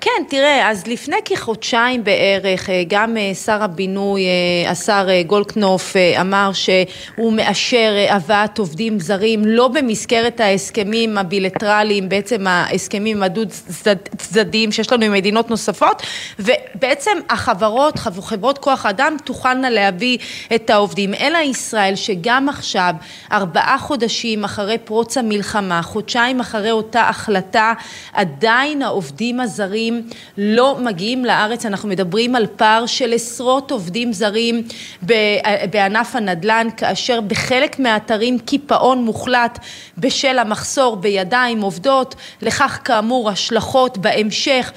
כן, תראה, אז לפני כחודשיים בערך, אה, גם אה, שר הבינוי, אה, השר גולדקנופ, אמר שהוא מאשר הבאת עובדים זרים לא במסגרת ההסכמים הבילטרליים, בעצם ההסכמים הדו-צדדיים שיש לנו עם מדינות נוספות, ובעצם החברות, חברות כוח אדם, תוכלנה להביא את העובדים. אלא ישראל, שגם עכשיו, ארבעה חודשים אחרי פרוץ המלחמה, חודשיים אחרי אותה החלטה, עדיין העובדים הזרים זרים לא מגיעים לארץ, אנחנו מדברים על פער של עשרות עובדים זרים בענף הנדל"ן, כאשר בחלק מהאתרים קיפאון מוחלט בשל המחסור בידיים עובדות, לכך כאמור השלכות בהמשך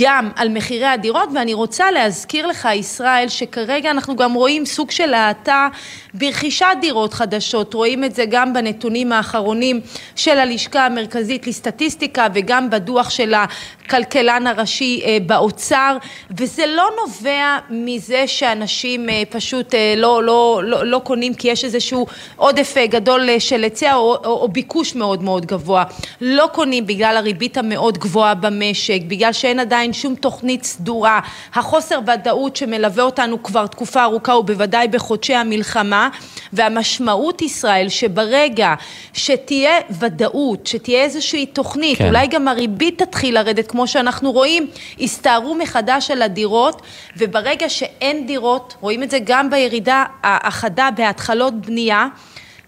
גם על מחירי הדירות, ואני רוצה להזכיר לך ישראל שכרגע אנחנו גם רואים סוג של האטה ברכישת דירות חדשות, רואים את זה גם בנתונים האחרונים של הלשכה המרכזית לסטטיסטיקה וגם בדוח של הכלכלן הראשי אה, באוצר, וזה לא נובע מזה שאנשים אה, פשוט אה, לא, לא, לא, לא קונים כי יש איזשהו עודף גדול של היצע או, או, או ביקוש מאוד מאוד גבוה. לא קונים בגלל הריבית המאוד גבוהה במשק, בגלל שאין עדיין שום תוכנית סדורה, החוסר ודאות שמלווה אותנו כבר תקופה ארוכה ובוודאי בחודשי המלחמה, והמשמעות ישראל שברגע שתהיה ודאות, שתהיה איזושהי תוכנית, כן. אולי גם הריבית תתחיל לרדת כמו שאנחנו רואים רואים, הסתערו מחדש על הדירות, וברגע שאין דירות, רואים את זה גם בירידה החדה בהתחלות בנייה,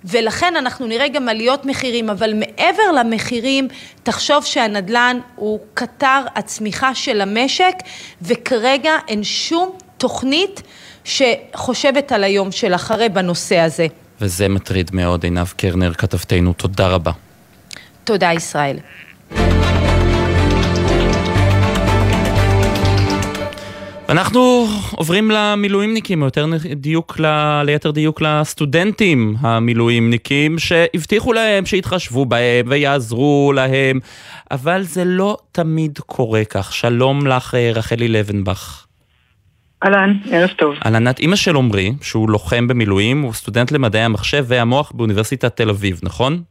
ולכן אנחנו נראה גם עליות מחירים, אבל מעבר למחירים, תחשוב שהנדל"ן הוא קטר הצמיחה של המשק, וכרגע אין שום תוכנית שחושבת על היום של אחרי בנושא הזה. וזה מטריד מאוד, עינב קרנר, כתבתנו. תודה רבה. תודה, ישראל. אנחנו עוברים למילואימניקים, יותר דיוק, ל... ליתר דיוק לסטודנטים המילואימניקים, שהבטיחו להם שיתחשבו בהם ויעזרו להם, אבל זה לא תמיד קורה כך. שלום לך, רחלי לבנבך. אהלן, ערב טוב. אהלן, את אימא של עמרי, שהוא לוחם במילואים, הוא סטודנט למדעי המחשב והמוח באוניברסיטת תל אביב, נכון?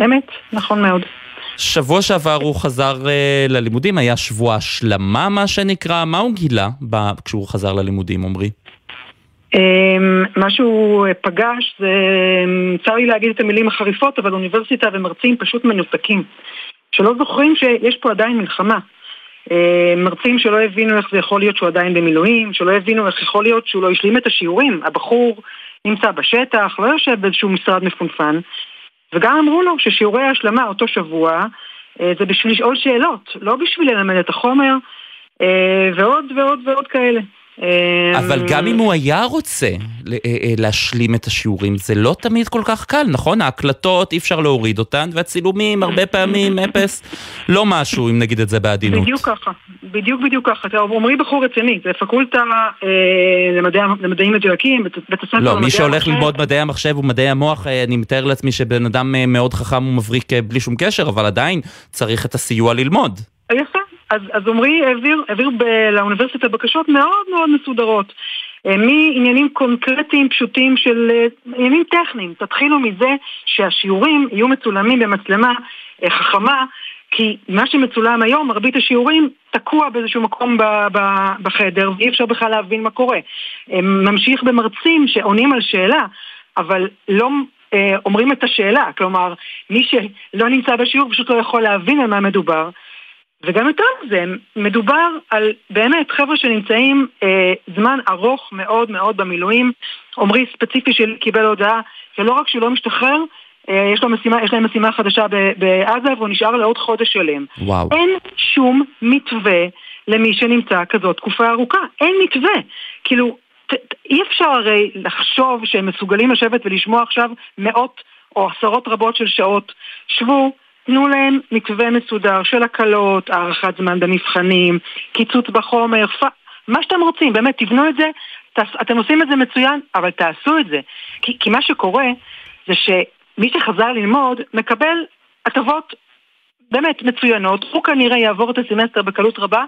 אמת, נכון מאוד. שבוע שעבר הוא חזר uh, ללימודים, היה שבוע השלמה מה שנקרא, מה הוא גילה ב... כשהוא חזר ללימודים, עמרי? Um, מה שהוא פגש זה, אמ, צר לי להגיד את המילים החריפות, אבל אוניברסיטה ומרצים פשוט מנותקים. שלא זוכרים שיש פה עדיין מלחמה. Uh, מרצים שלא הבינו איך זה יכול להיות שהוא עדיין במילואים, שלא הבינו איך יכול להיות שהוא לא השלים את השיעורים. הבחור נמצא בשטח, לא יושב באיזשהו משרד מפונפן. וגם אמרו לו ששיעורי ההשלמה אותו שבוע אה, זה בשביל לשאול שאלות, לא בשביל ללמד את החומר, אה, ועוד ועוד ועוד כאלה. אה, אבל גם אם הוא היה רוצה להשלים את השיעורים, זה לא תמיד כל כך קל, נכון? ההקלטות, אי אפשר להוריד אותן, והצילומים הרבה פעמים *laughs* אפס, לא משהו, אם נגיד את זה בעדינות. בדיוק ככה, בדיוק בדיוק ככה. עמרי בחור רציני, זה פקולטה למדעים מדויקים, בית הספר לא, מי שהולך ללמוד מדעי המחשב ומדעי המוח, אני מתאר לעצמי שבן אדם מאוד חכם ומבריק בלי שום קשר, אבל עדיין צריך את הסיוע ללמוד. יפה. אז, אז עמרי העביר, העביר ב- לאוניברסיטה בקשות מאוד מאוד מסודרות. אה, מעניינים קונקרטיים פשוטים של אה, עניינים טכניים. תתחילו מזה שהשיעורים יהיו מצולמים במצלמה אה, חכמה, כי מה שמצולם היום, מרבית השיעורים תקוע באיזשהו מקום ב- ב- בחדר ואי אפשר בכלל להבין מה קורה. ממשיך במרצים שעונים על שאלה, אבל לא אומרים את השאלה. כלומר, מי שלא נמצא בשיעור פשוט לא יכול להבין על מה מדובר. וגם יותר מזה, מדובר על באמת חבר'ה שנמצאים אה, זמן ארוך מאוד מאוד במילואים. עמרי ספציפי שקיבל הודעה שלא רק שהוא לא משתחרר, אה, יש, לו משימה, יש להם משימה חדשה בעזה והוא נשאר לעוד חודש שלם. וואו. אין שום מתווה למי שנמצא כזאת תקופה ארוכה. אין מתווה. כאילו, ת, ת, אי אפשר הרי לחשוב שהם מסוגלים לשבת ולשמוע עכשיו מאות או עשרות רבות של שעות. שבו, תנו להם מתווה מסודר של הקלות, הארכת זמן במבחנים, קיצוץ בחומר, פ... מה שאתם רוצים, באמת, תבנו את זה, תעש... אתם עושים את זה מצוין, אבל תעשו את זה. כי, כי מה שקורה זה שמי שחזר ללמוד מקבל הטבות באמת מצוינות, הוא כנראה יעבור את הסמסטר בקלות רבה,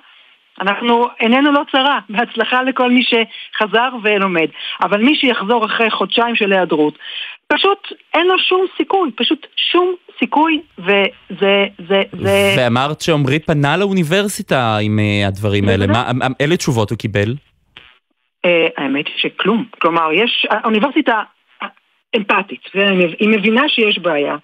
אנחנו, עינינו לא צרה, *laughs* בהצלחה לכל מי שחזר ולומד. אבל מי שיחזור אחרי חודשיים של היעדרות, פשוט אין לו שום סיכוי, פשוט שום סיכוי, וזה... זה, זה... ואמרת שעמרי פנה לאוניברסיטה עם uh, הדברים האלה, מה, אילו תשובות הוא קיבל? Uh, האמת היא שכלום. כלומר, יש, האוניברסיטה אמפתית, והיא מבינה שיש בעיה.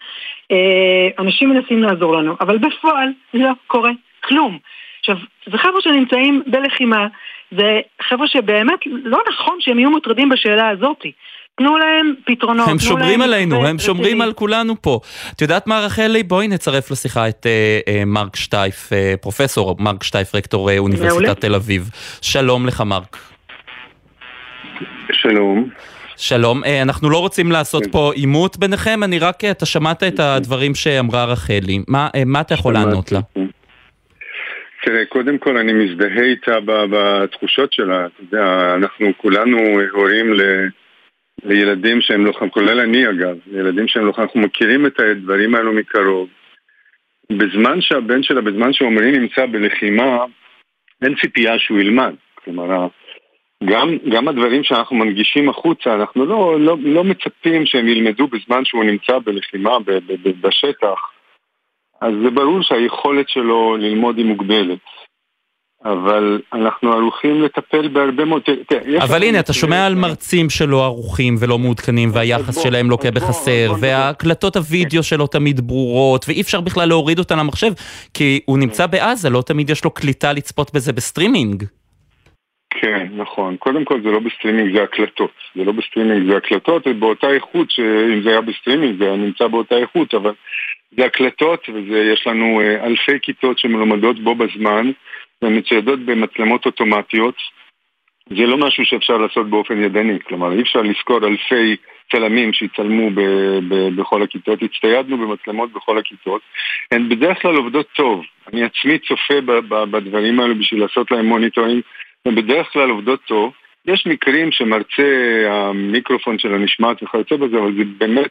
אנשים מנסים לעזור לנו, אבל בפועל לא קורה כלום. עכשיו, זה חבר'ה שנמצאים בלחימה, זה חבר'ה שבאמת לא נכון שהם יהיו מוטרדים בשאלה הזאתי. תנו להם פתרונות. הם שומרים עלינו, הם שומרים על כולנו פה. את יודעת מה רחלי? בואי נצרף לשיחה את uh, uh, מרק שטייף, uh, פרופסור מרק שטייף, רקטור אוניברסיטת תל אביב. שלום לך מרק. שלום. שלום, אנחנו לא רוצים לעשות. פה עימות ביניכם, אני רק, אתה שמעת את הדברים שאמרה רחלי, מה, מה אתה יכול לענות לה? תראה, קודם כל אני מזדהה איתה בתחושות שלה, אתה יודע, אנחנו כולנו הורים ל... לילדים שהם לא חם, כולל אני אגב, לילדים שהם לא חם, אנחנו מכירים את הדברים האלו מקרוב. בזמן שהבן שלה, בזמן שעומרי נמצא בלחימה, אין ציפייה שהוא ילמד. כלומר, גם, גם הדברים שאנחנו מנגישים החוצה, אנחנו לא, לא, לא מצפים שהם ילמדו בזמן שהוא נמצא בלחימה ב, ב, ב, בשטח. אז זה ברור שהיכולת שלו ללמוד היא מוגבלת. אבל אנחנו ערוכים לטפל בהרבה מאוד... אבל הנה, אתה שומע על מרצים שלא ערוכים ולא מעודכנים, והיחס שלהם לוקה בחסר, והקלטות הוידאו שלו תמיד ברורות, ואי אפשר בכלל להוריד אותן למחשב, כי הוא נמצא בעזה, לא תמיד יש לו קליטה לצפות בזה בסטרימינג. כן, נכון. קודם כל זה לא בסטרימינג, זה הקלטות. זה לא בסטרימינג, זה הקלטות, זה באותה איכות, שאם זה היה בסטרימינג זה היה נמצא באותה איכות, אבל זה הקלטות, ויש לנו אה, אלפי כיתות שמלומדות בו בזמן, ומצוידות במצלמות אוטומטיות. זה לא משהו שאפשר לעשות באופן ידני, כלומר אי אפשר לשכור אלפי צלמים שיצלמו ב- ב- בכל הכיתות, הצטיידנו במצלמות בכל הכיתות, הן בדרך כלל עובדות טוב, אני עצמי צופה ב- ב- בדברים האלו בשביל לעשות להם monitoring, הן בדרך כלל עובדות טוב, יש מקרים שמרצה המיקרופון שלו נשמט וכיוצא בזה, אבל זה באמת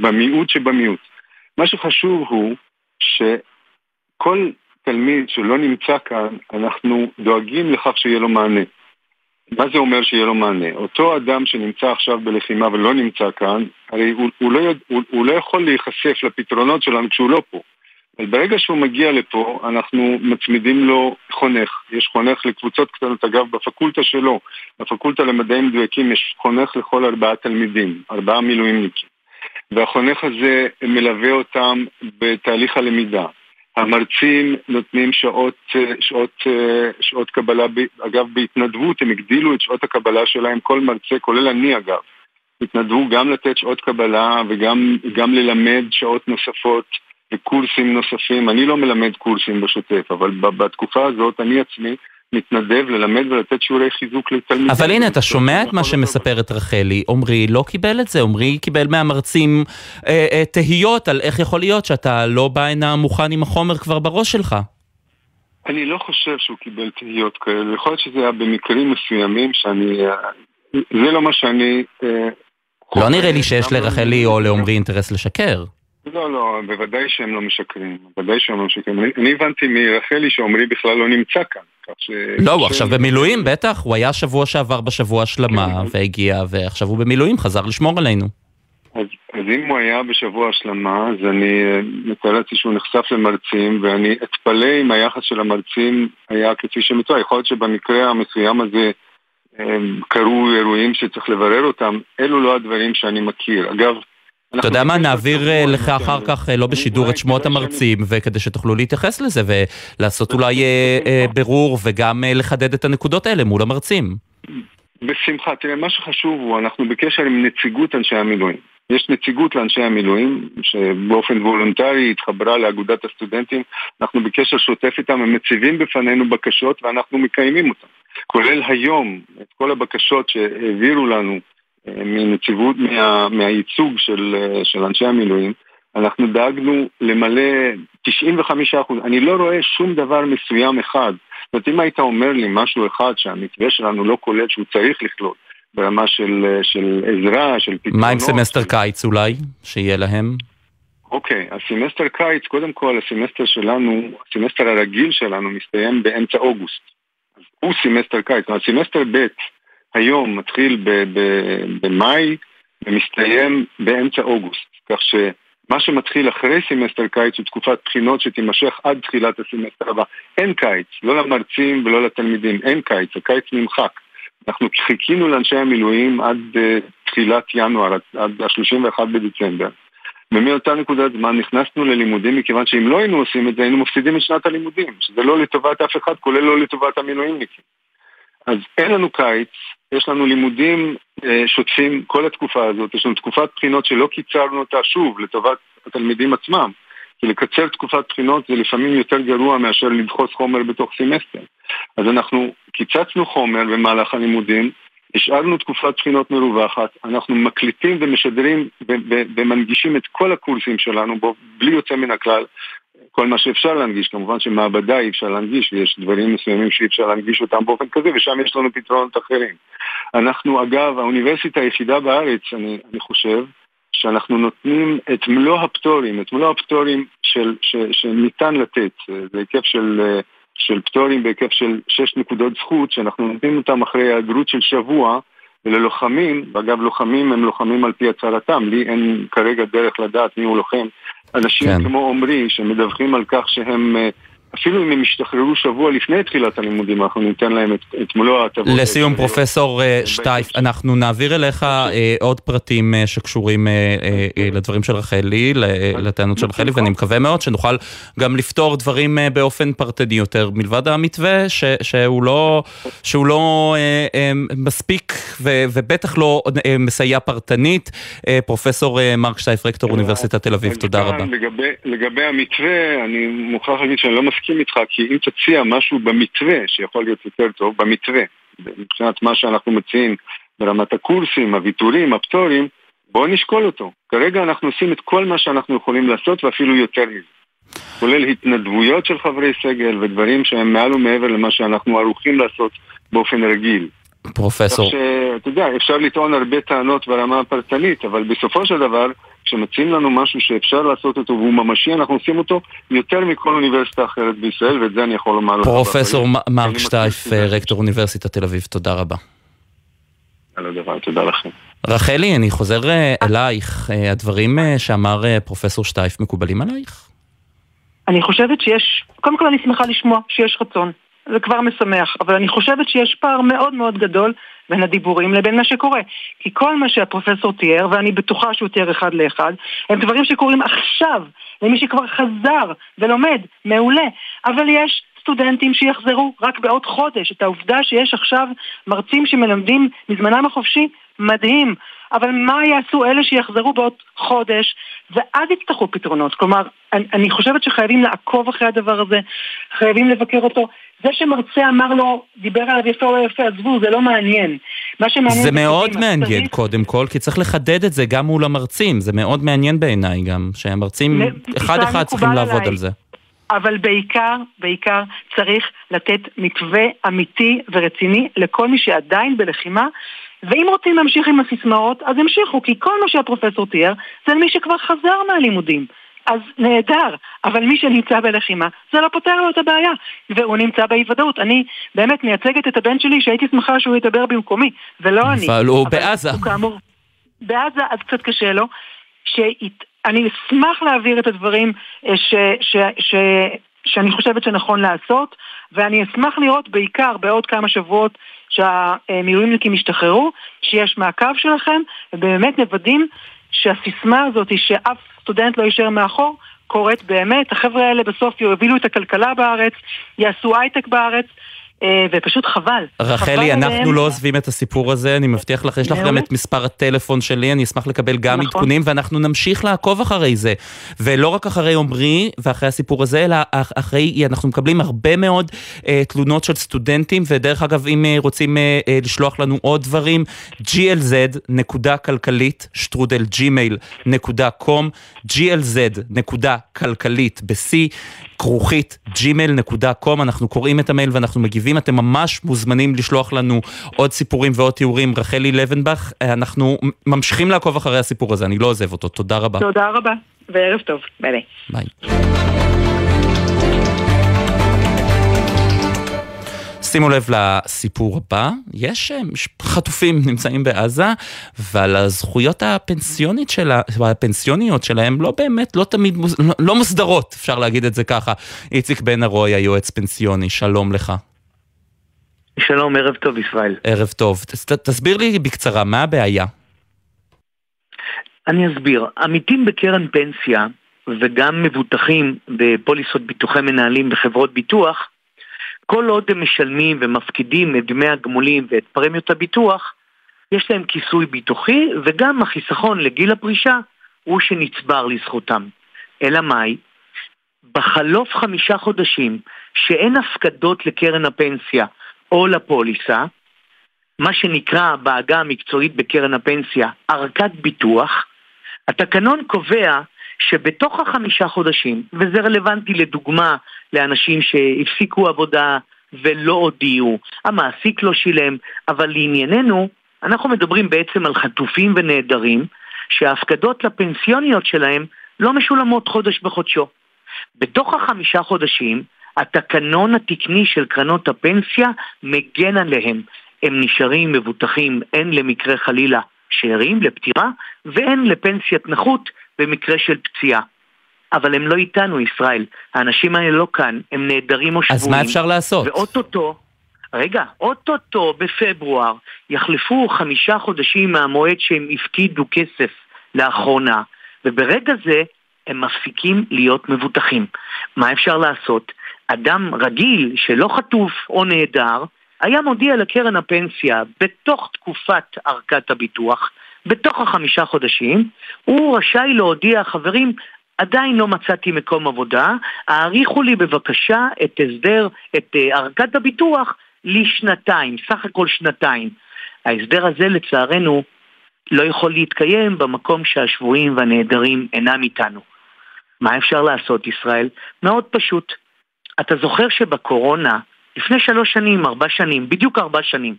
במיעוט שבמיעוט. מה שחשוב הוא שכל תלמיד שלא נמצא כאן, אנחנו דואגים לכך שיהיה לו מענה. מה זה אומר שיהיה לו מענה? אותו אדם שנמצא עכשיו בלחימה ולא נמצא כאן, הרי הוא, הוא, לא, יודע, הוא, הוא לא יכול להיחשף לפתרונות שלנו כשהוא לא פה. אבל ברגע שהוא מגיע לפה, אנחנו מצמידים לו חונך. יש חונך לקבוצות קטנות, אגב, בפקולטה שלו, בפקולטה למדעים מדויקים יש חונך לכל ארבעה תלמידים, ארבעה מילואימניקים. והחונך הזה מלווה אותם בתהליך הלמידה. המרצים נותנים שעות, שעות, שעות קבלה, אגב בהתנדבות הם הגדילו את שעות הקבלה שלהם, כל מרצה, כולל אני אגב, התנדבו גם לתת שעות קבלה וגם ללמד שעות נוספות וקורסים נוספים. אני לא מלמד קורסים בשוטף, אבל בתקופה הזאת אני עצמי מתנדב ללמד ולתת שיעורי חיזוק לתלמידים. אבל הנה, אתה שומע את מה שמספרת רחלי. עמרי לא קיבל את זה, עמרי קיבל מהמרצים אה, אה, תהיות על איך יכול להיות שאתה לא בא הנה מוכן עם החומר כבר בראש שלך. אני לא חושב שהוא קיבל תהיות כאלה, יכול להיות שזה היה במקרים מסוימים שאני... אה, זה לא מה שאני... אה, לא נראה לי שיש לרחלי או לעמרי אינטרס לשקר. לא, לא, בוודאי שהם לא משקרים, בוודאי שהם לא משקרים. אני, אני הבנתי מרחלי שעמרי בכלל לא נמצא כאן. ש... לא, הוא עכשיו במילואים, בטח. הוא היה שבוע שעבר בשבוע השלמה, כן, והגיע, ועכשיו הוא במילואים, חזר לשמור עלינו. אז, אז אם הוא היה בשבוע השלמה, אז אני אה, מתאר לעצמי שהוא נחשף למרצים, ואני אתפלא אם היחס של המרצים היה כפי שמתואר. יכול להיות שבמקרה המסוים הזה אה, קרו אירועים שצריך לברר אותם. אלו לא הדברים שאני מכיר. אגב, אתה יודע מה, נעביר אה, לך אחר כך, לא בשידור, את שמות המרצים, וכדי שתוכלו להתייחס לזה, ולעשות אולי בירור, וגם לחדד את הנקודות האלה מול המרצים. בשמחה. תראה, מה שחשוב הוא, אנחנו בקשר עם נציגות אנשי המילואים. יש נציגות לאנשי המילואים, שבאופן וולונטרי התחברה לאגודת הסטודנטים, אנחנו בקשר שוטף איתם, הם מציבים בפנינו בקשות ואנחנו מקיימים אותן. כולל היום, את כל הבקשות שהעבירו לנו אה, מנציבות, מה, מהייצוג של, של אנשי המילואים, אנחנו דאגנו למלא 95%, אני לא רואה שום דבר מסוים אחד. זאת אומרת, אם היית אומר לי משהו אחד שהמתווה שלנו לא כולל שהוא צריך לכלול, ברמה של, של עזרה, של פתרונות. מה עם סמסטר קיץ אולי, שיהיה להם? אוקיי, okay, הסמסטר קיץ, קודם כל הסמסטר שלנו, הסמסטר הרגיל שלנו מסתיים באמצע אוגוסט. הוא סמסטר קיץ, הסמסטר ב' היום מתחיל במאי ומסתיים באמצע אוגוסט, כך שמה שמתחיל אחרי סמסטר קיץ הוא תקופת בחינות שתימשך עד תחילת הסמסטר הבא. אין קיץ, לא למרצים ולא לתלמידים, אין קיץ, הקיץ נמחק. אנחנו חיכינו לאנשי המילואים עד אה, תחילת ינואר, עד ה-31 בדצמבר. ומאותה נקודת זמן נכנסנו ללימודים מכיוון שאם לא היינו עושים את זה היינו מפסידים את שנת הלימודים, שזה לא לטובת אף אחד, כולל לא לטובת המילואימניקים. אז אין לנו קיץ, יש לנו לימודים אה, שוטפים כל התקופה הזאת, יש לנו תקופת בחינות שלא קיצרנו אותה שוב לטובת התלמידים עצמם. כי לקצר תקופת בחינות זה לפעמים יותר גרוע מאשר לדחוס חומר בתוך סמסטר. אז אנחנו קיצצנו חומר במהלך הלימודים, השארנו תקופת בחינות מרווחת, אנחנו מקליטים ומשדרים ומנגישים את כל הקורסים שלנו בו, בלי יוצא מן הכלל, כל מה שאפשר להנגיש, כמובן שמעבדה אי אפשר להנגיש ויש דברים מסוימים שאי אפשר להנגיש אותם באופן כזה ושם יש לנו פתרונות אחרים. אנחנו אגב, האוניברסיטה היחידה בארץ, אני, אני חושב, שאנחנו נותנים את מלוא הפטורים, את מלוא הפטורים של, ש, שניתן לתת, זה היקף של, של פטורים בהיקף של 6 נקודות זכות, שאנחנו נותנים אותם אחרי היעדרות של שבוע וללוחמים, ואגב לוחמים הם לוחמים על פי הצהרתם, לי אין כרגע דרך לדעת מי הוא לוחם, אנשים כן. כמו עמרי שמדווחים על כך שהם אפילו אם הם ישתחררו שבוע לפני תחילת הלימודים, אנחנו ניתן להם את, את מלוא ההטבות. לסיום, פרופסור אה, שטייף, אנחנו נעביר אליך אה, עוד פרטים אה, שקשורים אה, אה, לדברים של רחלי, לטענות של רחלי, ואני מקווה מאוד שנוכל גם לפתור דברים אה, באופן פרטני יותר, מלבד המתווה ש, שהוא לא, שהוא לא אה, אה, מספיק ו, ובטח לא אה, מסייע פרטנית. אה, פרופסור אה, מרק שטייף, רקטור אוניברסיטת תל אביב, תודה רבה. לגבי, לגבי המתווה, אני מוכרח להגיד שאני לא מסכים איתך, כי אם תציע משהו במתווה שיכול להיות יותר טוב, במתווה, מבחינת מה שאנחנו מציעים ברמת הקורסים, הוויתורים, הפטורים, בואו נשקול אותו. כרגע אנחנו עושים את כל מה שאנחנו יכולים לעשות ואפילו יותר מזה. כולל התנדבויות של חברי סגל ודברים שהם מעל ומעבר למה שאנחנו ערוכים לעשות באופן רגיל. פרופסור. כך שאתה יודע, אפשר לטעון הרבה טענות ברמה הפרטנית, אבל בסופו של דבר, כשמציעים לנו משהו שאפשר לעשות אותו והוא ממשי, אנחנו עושים אותו יותר מכל אוניברסיטה אחרת בישראל, ואת זה אני יכול לומר לך. פרופסור מרק שטייף, רקטור אוניברסיטת תל אביב, תודה רבה. על הדבר, תודה לכם. רחלי, אני חוזר אה, אלייך. אה, הדברים אה, שאמר פרופסור שטייף מקובלים עלייך? אני חושבת שיש, קודם כל אני שמחה לשמוע שיש רצון. זה כבר משמח, אבל אני חושבת שיש פער מאוד מאוד גדול בין הדיבורים לבין מה שקורה. כי כל מה שהפרופסור תיאר, ואני בטוחה שהוא תיאר אחד לאחד, הם דברים שקורים עכשיו, למי שכבר חזר ולומד, מעולה. אבל יש סטודנטים שיחזרו רק בעוד חודש. את העובדה שיש עכשיו מרצים שמלמדים מזמנם החופשי, מדהים. אבל מה יעשו אלה שיחזרו בעוד חודש, ואז יצטרכו פתרונות. כלומר, אני, אני חושבת שחייבים לעקוב אחרי הדבר הזה, חייבים לבקר אותו. זה שמרצה אמר לו, דיבר עליו יפה או לא יפה, עזבו, זה לא מעניין. מה שמעניין זה מאוד מעניין, צריך... קודם כל, כי צריך לחדד את זה גם מול המרצים. זה מאוד מעניין בעיניי גם, שהמרצים אחד-אחד צריכים לעבוד עליי. על זה. אבל בעיקר, בעיקר צריך לתת מתווה אמיתי ורציני לכל מי שעדיין בלחימה ואם רוצים להמשיך עם הסיסמאות, אז ימשיכו, כי כל מה שהפרופסור תיאר זה למי שכבר חזר מהלימודים. אז נהדר, אבל מי שנמצא בלחימה, זה לא פותר לו את הבעיה, והוא נמצא באי ודאות. אני באמת מייצגת את הבן שלי שהייתי שמחה שהוא ידבר במקומי, ולא אני. אבל הוא בעזה. הוא כאמור, בעזה אז קצת קשה לו, שאני אשמח להעביר את הדברים אה, ש, ש, ש, שאני חושבת שנכון לעשות, ואני אשמח לראות בעיקר בעוד כמה שבועות שהמילואימניקים ישתחררו, שיש מעקב שלכם, ובאמת מוודאים שהסיסמה הזאת שאף סטודנט לא יישאר מאחור, קורית באמת. החבר'ה האלה בסוף יובילו את הכלכלה בארץ, יעשו הייטק בארץ, ופשוט חבל. רחלי, אנחנו עליהם. לא עוזבים את הסיפור הזה, אני מבטיח לך, יש לך גם את מספר הטלפון שלי, אני אשמח לקבל גם נכון. עדכונים, ואנחנו נמשיך לעקוב אחרי זה. ולא רק אחרי עמרי ואחרי הסיפור הזה, אלא אחרי, אנחנו מקבלים הרבה מאוד אה, תלונות של סטודנטים, ודרך אגב, אם אה, רוצים אה, אה, לשלוח לנו עוד דברים, glz נקודה כלכלית, שטרודל ג'ימייל נקודה קום, glz נקודה כלכלית ב-C, כרוכית gmail.com, אנחנו קוראים את המייל ואנחנו מגיבים, אתם ממש מוזמנים לשלוח לנו עוד סיפורים ועוד תיאורים. רחלי לבנבך, אנחנו ממשיכים לעקוב אחרי הסיפור הזה, אני לא עוזב אותו, תודה רבה. תודה רבה, וערב טוב, ביי ביי. שימו לב לסיפור הבא, יש אה, חטופים נמצאים בעזה, ועל הזכויות הפנסיונית שלה, הפנסיוניות שלהם לא באמת, לא תמיד, לא, לא מוסדרות, אפשר להגיד את זה ככה. איציק בן ארוי, היועץ פנסיוני, שלום לך. שלום, ערב טוב ישראל. ערב טוב. ת, תסביר לי בקצרה, מה הבעיה? אני אסביר. עמיתים בקרן פנסיה וגם מבוטחים בפוליסות ביטוחי מנהלים בחברות ביטוח, כל עוד הם משלמים ומפקידים את דמי הגמולים ואת פרמיות הביטוח, יש להם כיסוי ביטוחי וגם החיסכון לגיל הפרישה הוא שנצבר לזכותם. אלא מאי? בחלוף חמישה חודשים שאין הפקדות לקרן הפנסיה או לפוליסה, מה שנקרא בעגה המקצועית בקרן הפנסיה ארכת ביטוח, התקנון קובע שבתוך החמישה חודשים, וזה רלוונטי לדוגמה לאנשים שהפסיקו עבודה ולא הודיעו, המעסיק לא שילם, אבל לענייננו, אנחנו מדברים בעצם על חטופים ונעדרים, שההפקדות לפנסיוניות שלהם לא משולמות חודש בחודשו. בתוך החמישה חודשים, התקנון התקני של קרנות הפנסיה מגן עליהם. הם נשארים מבוטחים הן למקרה חלילה שאירים לפטירה והן לפנסיית נכות במקרה של פציעה. אבל הם לא איתנו, ישראל. האנשים האלה לא כאן, הם נעדרים או שבויים. אז מה אפשר לעשות? ואוטוטו, רגע, אוטוטו בפברואר יחלפו חמישה חודשים מהמועד שהם הפקידו כסף לאחרונה, וברגע זה הם מפסיקים להיות מבוטחים. מה אפשר לעשות? אדם רגיל שלא חטוף או נעדר, היה מודיע לקרן הפנסיה בתוך תקופת ארכת הביטוח, בתוך החמישה חודשים, הוא רשאי להודיע, חברים, עדיין לא מצאתי מקום עבודה, העריכו לי בבקשה את הסדר, את אה, ארכת הביטוח לשנתיים, סך הכל שנתיים. ההסדר הזה לצערנו לא יכול להתקיים במקום שהשבויים והנעדרים אינם איתנו. מה אפשר לעשות, ישראל? מאוד פשוט. אתה זוכר שבקורונה, לפני שלוש שנים, ארבע שנים, בדיוק ארבע שנים,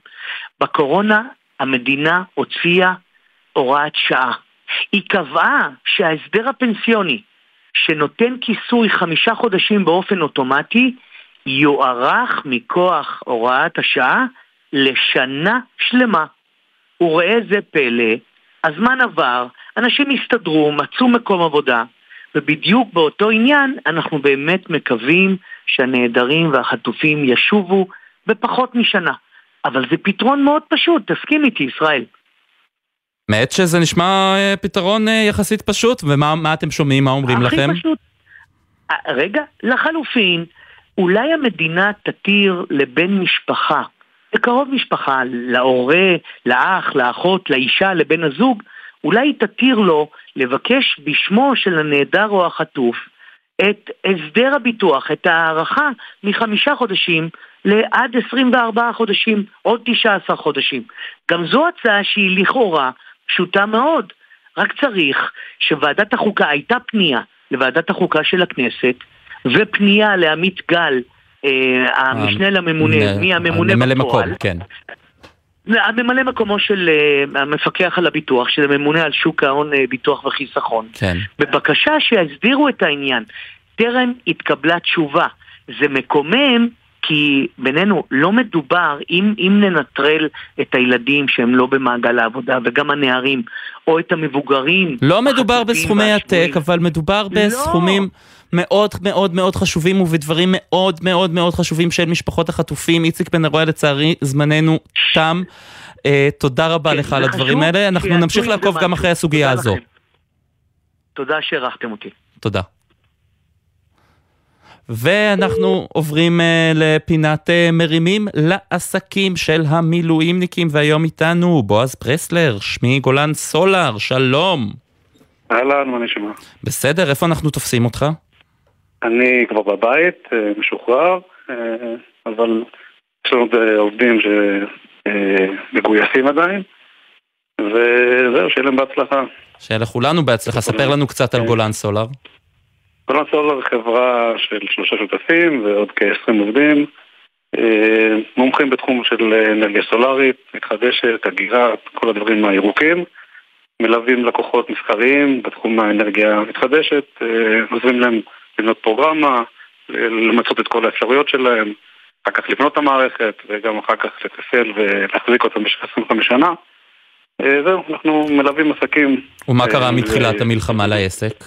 בקורונה המדינה הוציאה הוראת שעה. היא קבעה שההסדר הפנסיוני שנותן כיסוי חמישה חודשים באופן אוטומטי יוארך מכוח הוראת השעה לשנה שלמה. וראה זה פלא, הזמן עבר, אנשים הסתדרו, מצאו מקום עבודה, ובדיוק באותו עניין אנחנו באמת מקווים שהנעדרים והחטופים ישובו בפחות משנה. אבל זה פתרון מאוד פשוט, תסכים איתי, ישראל. האמת שזה נשמע אה, פתרון אה, יחסית פשוט, ומה אתם שומעים, מה אומרים הכי לכם? הכי פשוט. אה, רגע, לחלופין, אולי המדינה תתיר לבן משפחה, לקרוב משפחה, להורה, לאח, לאחות, לאישה, לבן הזוג, אולי תתיר לו לבקש בשמו של הנעדר או החטוף את הסדר הביטוח, את ההארכה מחמישה חודשים לעד 24 חודשים, עוד 19 חודשים. גם זו הצעה שהיא לכאורה פשוטה מאוד. רק צריך שוועדת החוקה, הייתה פנייה לוועדת החוקה של הכנסת, ופנייה לעמית גל, אה, המשנה לממונה, מי הממונה בפועל. כן. הממלא מקומו של uh, המפקח על הביטוח, של הממונה על שוק ההון, uh, ביטוח וחיסכון, כן. בבקשה שיסדירו את העניין. טרם התקבלה תשובה. זה מקומם כי בינינו לא מדובר, אם, אם ננטרל את הילדים שהם לא במעגל העבודה וגם הנערים, או את המבוגרים. לא מדובר בסכומי עתק, אבל מדובר לא. בסכומים... לא. מאוד מאוד מאוד חשובים ובדברים מאוד מאוד מאוד חשובים של משפחות החטופים. איציק בן ארויה, לצערי, זמננו תם. Uh, תודה רבה כן, לך על הדברים האלה. אנחנו נמשיך לעקוב גם אחרי הסוגיה הזו. לכם. תודה שאירחתם אותי. תודה. ואנחנו עוברים uh, לפינת uh, מרימים לעסקים של המילואימניקים, והיום איתנו בועז פרסלר, שמי גולן סולר, שלום. אהלן, מה נשמע? בסדר, איפה אנחנו תופסים אותך? אני כבר בבית, אה, משוחרר, אה, אבל יש לנו עובדים שמגויסים עדיין, וזהו, שיהיה להם בהצלחה. שיהיה לכולנו בהצלחה. ספר לנו קצת על גולן סולר. גולן סולר חברה של שלושה שותפים ועוד כ-20 עובדים. אה, מומחים בתחום של אנרגיה סולארית, מתחדשת, הגירה, כל הדברים הירוקים. מלווים לקוחות מסחריים בתחום האנרגיה המתחדשת, עוזרים להם לבנות פרוגרמה, למצות את כל האפשרויות שלהם, אחר כך לבנות את המערכת, וגם אחר כך לתפעל ולהחזיק אותם במשך 25 שנה. אה, זהו, אנחנו מלווים עסקים. ומה קרה אה, מתחילת המלחמה לעסק?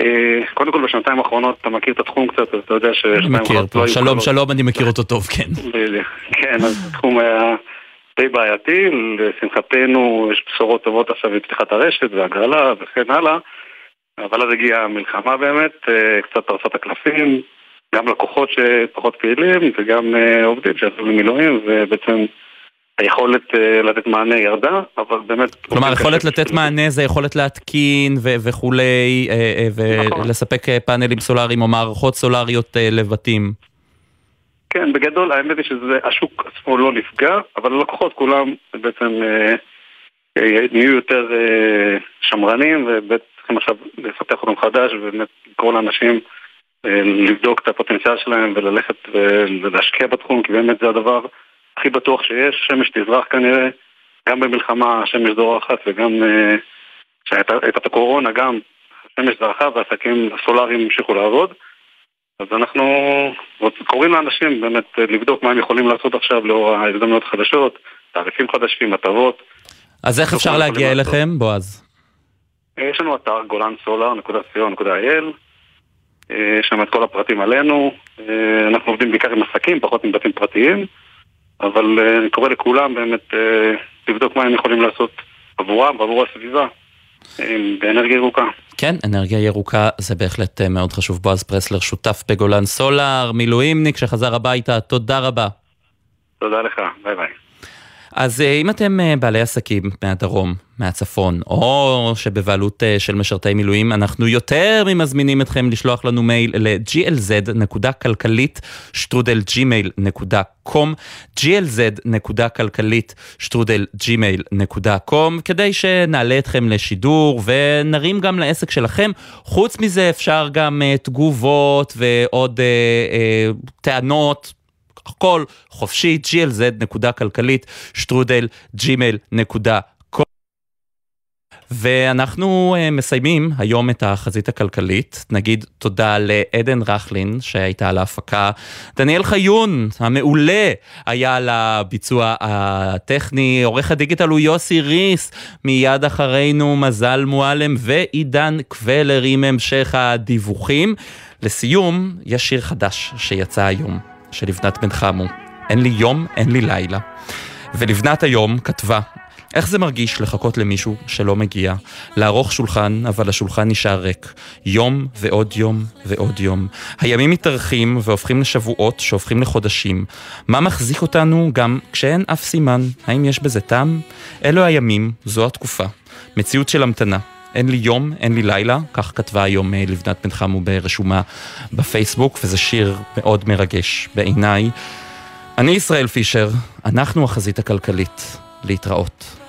אה, קודם כל בשנתיים האחרונות אתה מכיר את התחום קצת, אז אתה יודע ש... אני מכיר, לא שלום שלום, אני מכיר אותו טוב, כן. כן, אז התחום היה די בעייתי, לשמחתנו יש בשורות טובות עכשיו בפתיחת הרשת והגרלה וכן הלאה. אבל אז הגיעה המלחמה באמת, אה, קצת פרסת הקלפים, גם לקוחות שפחות פעילים וגם אה, עובדים שעשו למילואים ובעצם היכולת אה, לתת מענה ירדה, אבל באמת... כלומר, יכולת לתת מענה זה יכולת להתקין ו- וכולי, נכון. ולספק נכון. פאנלים סולאריים או מערכות סולאריות לבתים. כן, בגדול האמת היא שהשוק עצמו לא נפגע, אבל הלקוחות כולם בעצם נהיו יותר שמרנים ובאמת צריכים עכשיו לפתח אותם חדש ובאמת לקרוא לאנשים אה, לבדוק את הפוטנציאל שלהם וללכת ולהשקיע בתחום כי באמת זה הדבר הכי בטוח שיש, שמש תזרח כנראה, גם במלחמה השמש זורחת וגם אה, כשהייתה את הקורונה גם השמש זרחה והעסקים הסולאריים המשיכו לעבוד אז אנחנו קוראים לאנשים באמת לבדוק מה הם יכולים לעשות עכשיו לאור ההזדמנויות החדשות, תעריפים חדשים, הטבות. אז איך אפשר להגיע אליכם, בועז? יש לנו אתר גולן-סולר.co.il, יש שם את כל הפרטים עלינו, אנחנו עובדים בעיקר עם עסקים, פחות עם בתים פרטיים, אבל אני קורא לכולם באמת לבדוק מה הם יכולים לעשות עבורם ועבור הסביבה. באנרגיה ירוקה. כן, אנרגיה ירוקה זה בהחלט מאוד חשוב. בועז פרסלר, שותף בגולן סולאר, מילואימניק שחזר הביתה, תודה רבה. תודה לך, ביי ביי. אז אם אתם בעלי עסקים מהדרום, מהצפון, או שבבעלות של משרתי מילואים, אנחנו יותר ממזמינים אתכם לשלוח לנו מייל ל-glz.כלכלית שטרודל gmail.com glz.כלכלית שטרודל gmail.com כדי שנעלה אתכם לשידור ונרים גם לעסק שלכם. חוץ מזה אפשר גם תגובות ועוד אה, אה, טענות. הכל חופשי, glz.כלכלית, שטרודל, gmail.com. ואנחנו uh, מסיימים היום את החזית הכלכלית. נגיד תודה לעדן רכלין שהייתה על ההפקה. דניאל חיון המעולה היה על הביצוע הטכני. עורך הדיגיטל הוא יוסי ריס. מיד אחרינו מזל מועלם ועידן קבלר עם המשך הדיווחים. לסיום, יש שיר חדש שיצא היום. של לבנת בן חמו. אין לי יום, אין לי לילה. ולבנת היום כתבה, איך זה מרגיש לחכות למישהו שלא מגיע? לערוך שולחן, אבל השולחן נשאר ריק. יום ועוד יום ועוד יום. הימים מתארחים והופכים לשבועות שהופכים לחודשים. מה מחזיק אותנו גם כשאין אף סימן? האם יש בזה טעם? אלו הימים, זו התקופה. מציאות של המתנה. אין לי יום, אין לי לילה, כך כתבה היום לבנת בן חמו ברשומה בפייסבוק, וזה שיר מאוד מרגש בעיניי. אני ישראל פישר, אנחנו החזית הכלכלית. להתראות.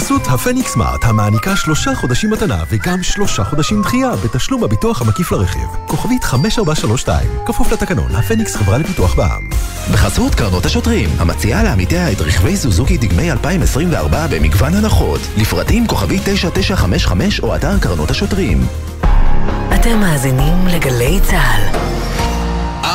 בחסות הפניקס סמארט המעניקה שלושה חודשים מתנה וגם שלושה חודשים דחייה בתשלום הביטוח המקיף לרכיב. כוכבית 5432, כפוף לתקנון, הפניקס חברה לפיתוח בע"מ. בחסות קרנות השוטרים, המציעה לעמיתיה את רכבי סוזוקי דגמי 2024 במגוון הנחות. לפרטים כוכבי 9955 או אתר קרנות השוטרים. אתם מאזינים לגלי צה"ל.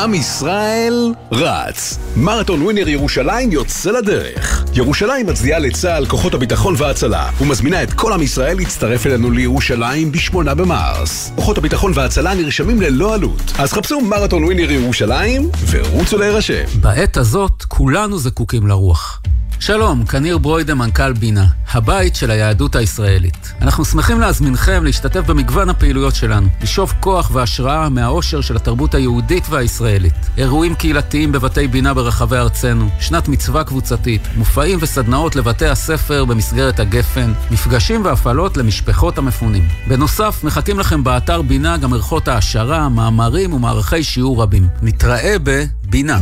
עם ישראל רץ. מרתון ווינר ירושלים יוצא לדרך. ירושלים מצדיעה לצה"ל, כוחות הביטחון וההצלה, ומזמינה את כל עם ישראל להצטרף אלינו לירושלים בשמונה במרס. כוחות הביטחון וההצלה נרשמים ללא עלות. אז חפשו מרתון ווינר ירושלים ורוצו להירשם. בעת הזאת כולנו זקוקים לרוח. שלום, כאן ניר ברוידה, מנכ"ל בינה, הבית של היהדות הישראלית. אנחנו שמחים להזמינכם להשתתף במגוון הפעילויות שלנו, לשאוב כוח והשראה מהאושר של התרבות היהודית והישראלית. אירועים קהילתיים בבתי בינה ברחבי ארצנו, שנת מצווה קבוצתית, מופעים וסדנאות לבתי הספר במסגרת הגפן, מפגשים והפעלות למשפחות המפונים. בנוסף, מחכים לכם באתר בינה גם ערכות העשרה, מאמרים ומערכי שיעור רבים. נתראה בבינה.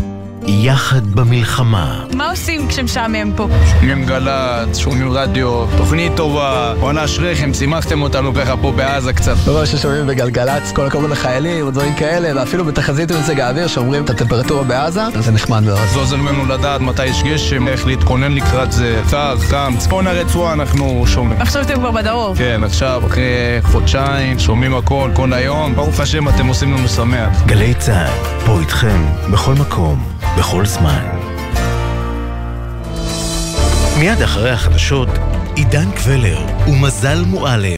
יחד במלחמה. מה עושים כשמשעמם פה? שומעים גל"צ, שומעים רדיו, תוכנית טובה, וואנה אשריכם, שימחתם אותנו ככה פה בעזה קצת. כל מה ששומעים בגלגלצ, כל הכבוד לחיילים ודברים כאלה, ואפילו בתחזית במזג האוויר שאומרים את הטמפרטורה בעזה, זה נחמד מאוד. זה עוזר לנו לדעת מתי יש גשם, איך להתכונן לקראת זה, קר, חם, צפון הרצועה אנחנו שומעים. עכשיו אתם כבר בדרום. כן, עכשיו, אחרי חודשיים, שומעים הכל, כל היום, ברוך השם אתם עושים לנו שמח. גלי צה"ל, פה איתכם, בכל מקום, בכל זמן. מיד אחרי החדשות, עידן קבלר ומזל מועלם.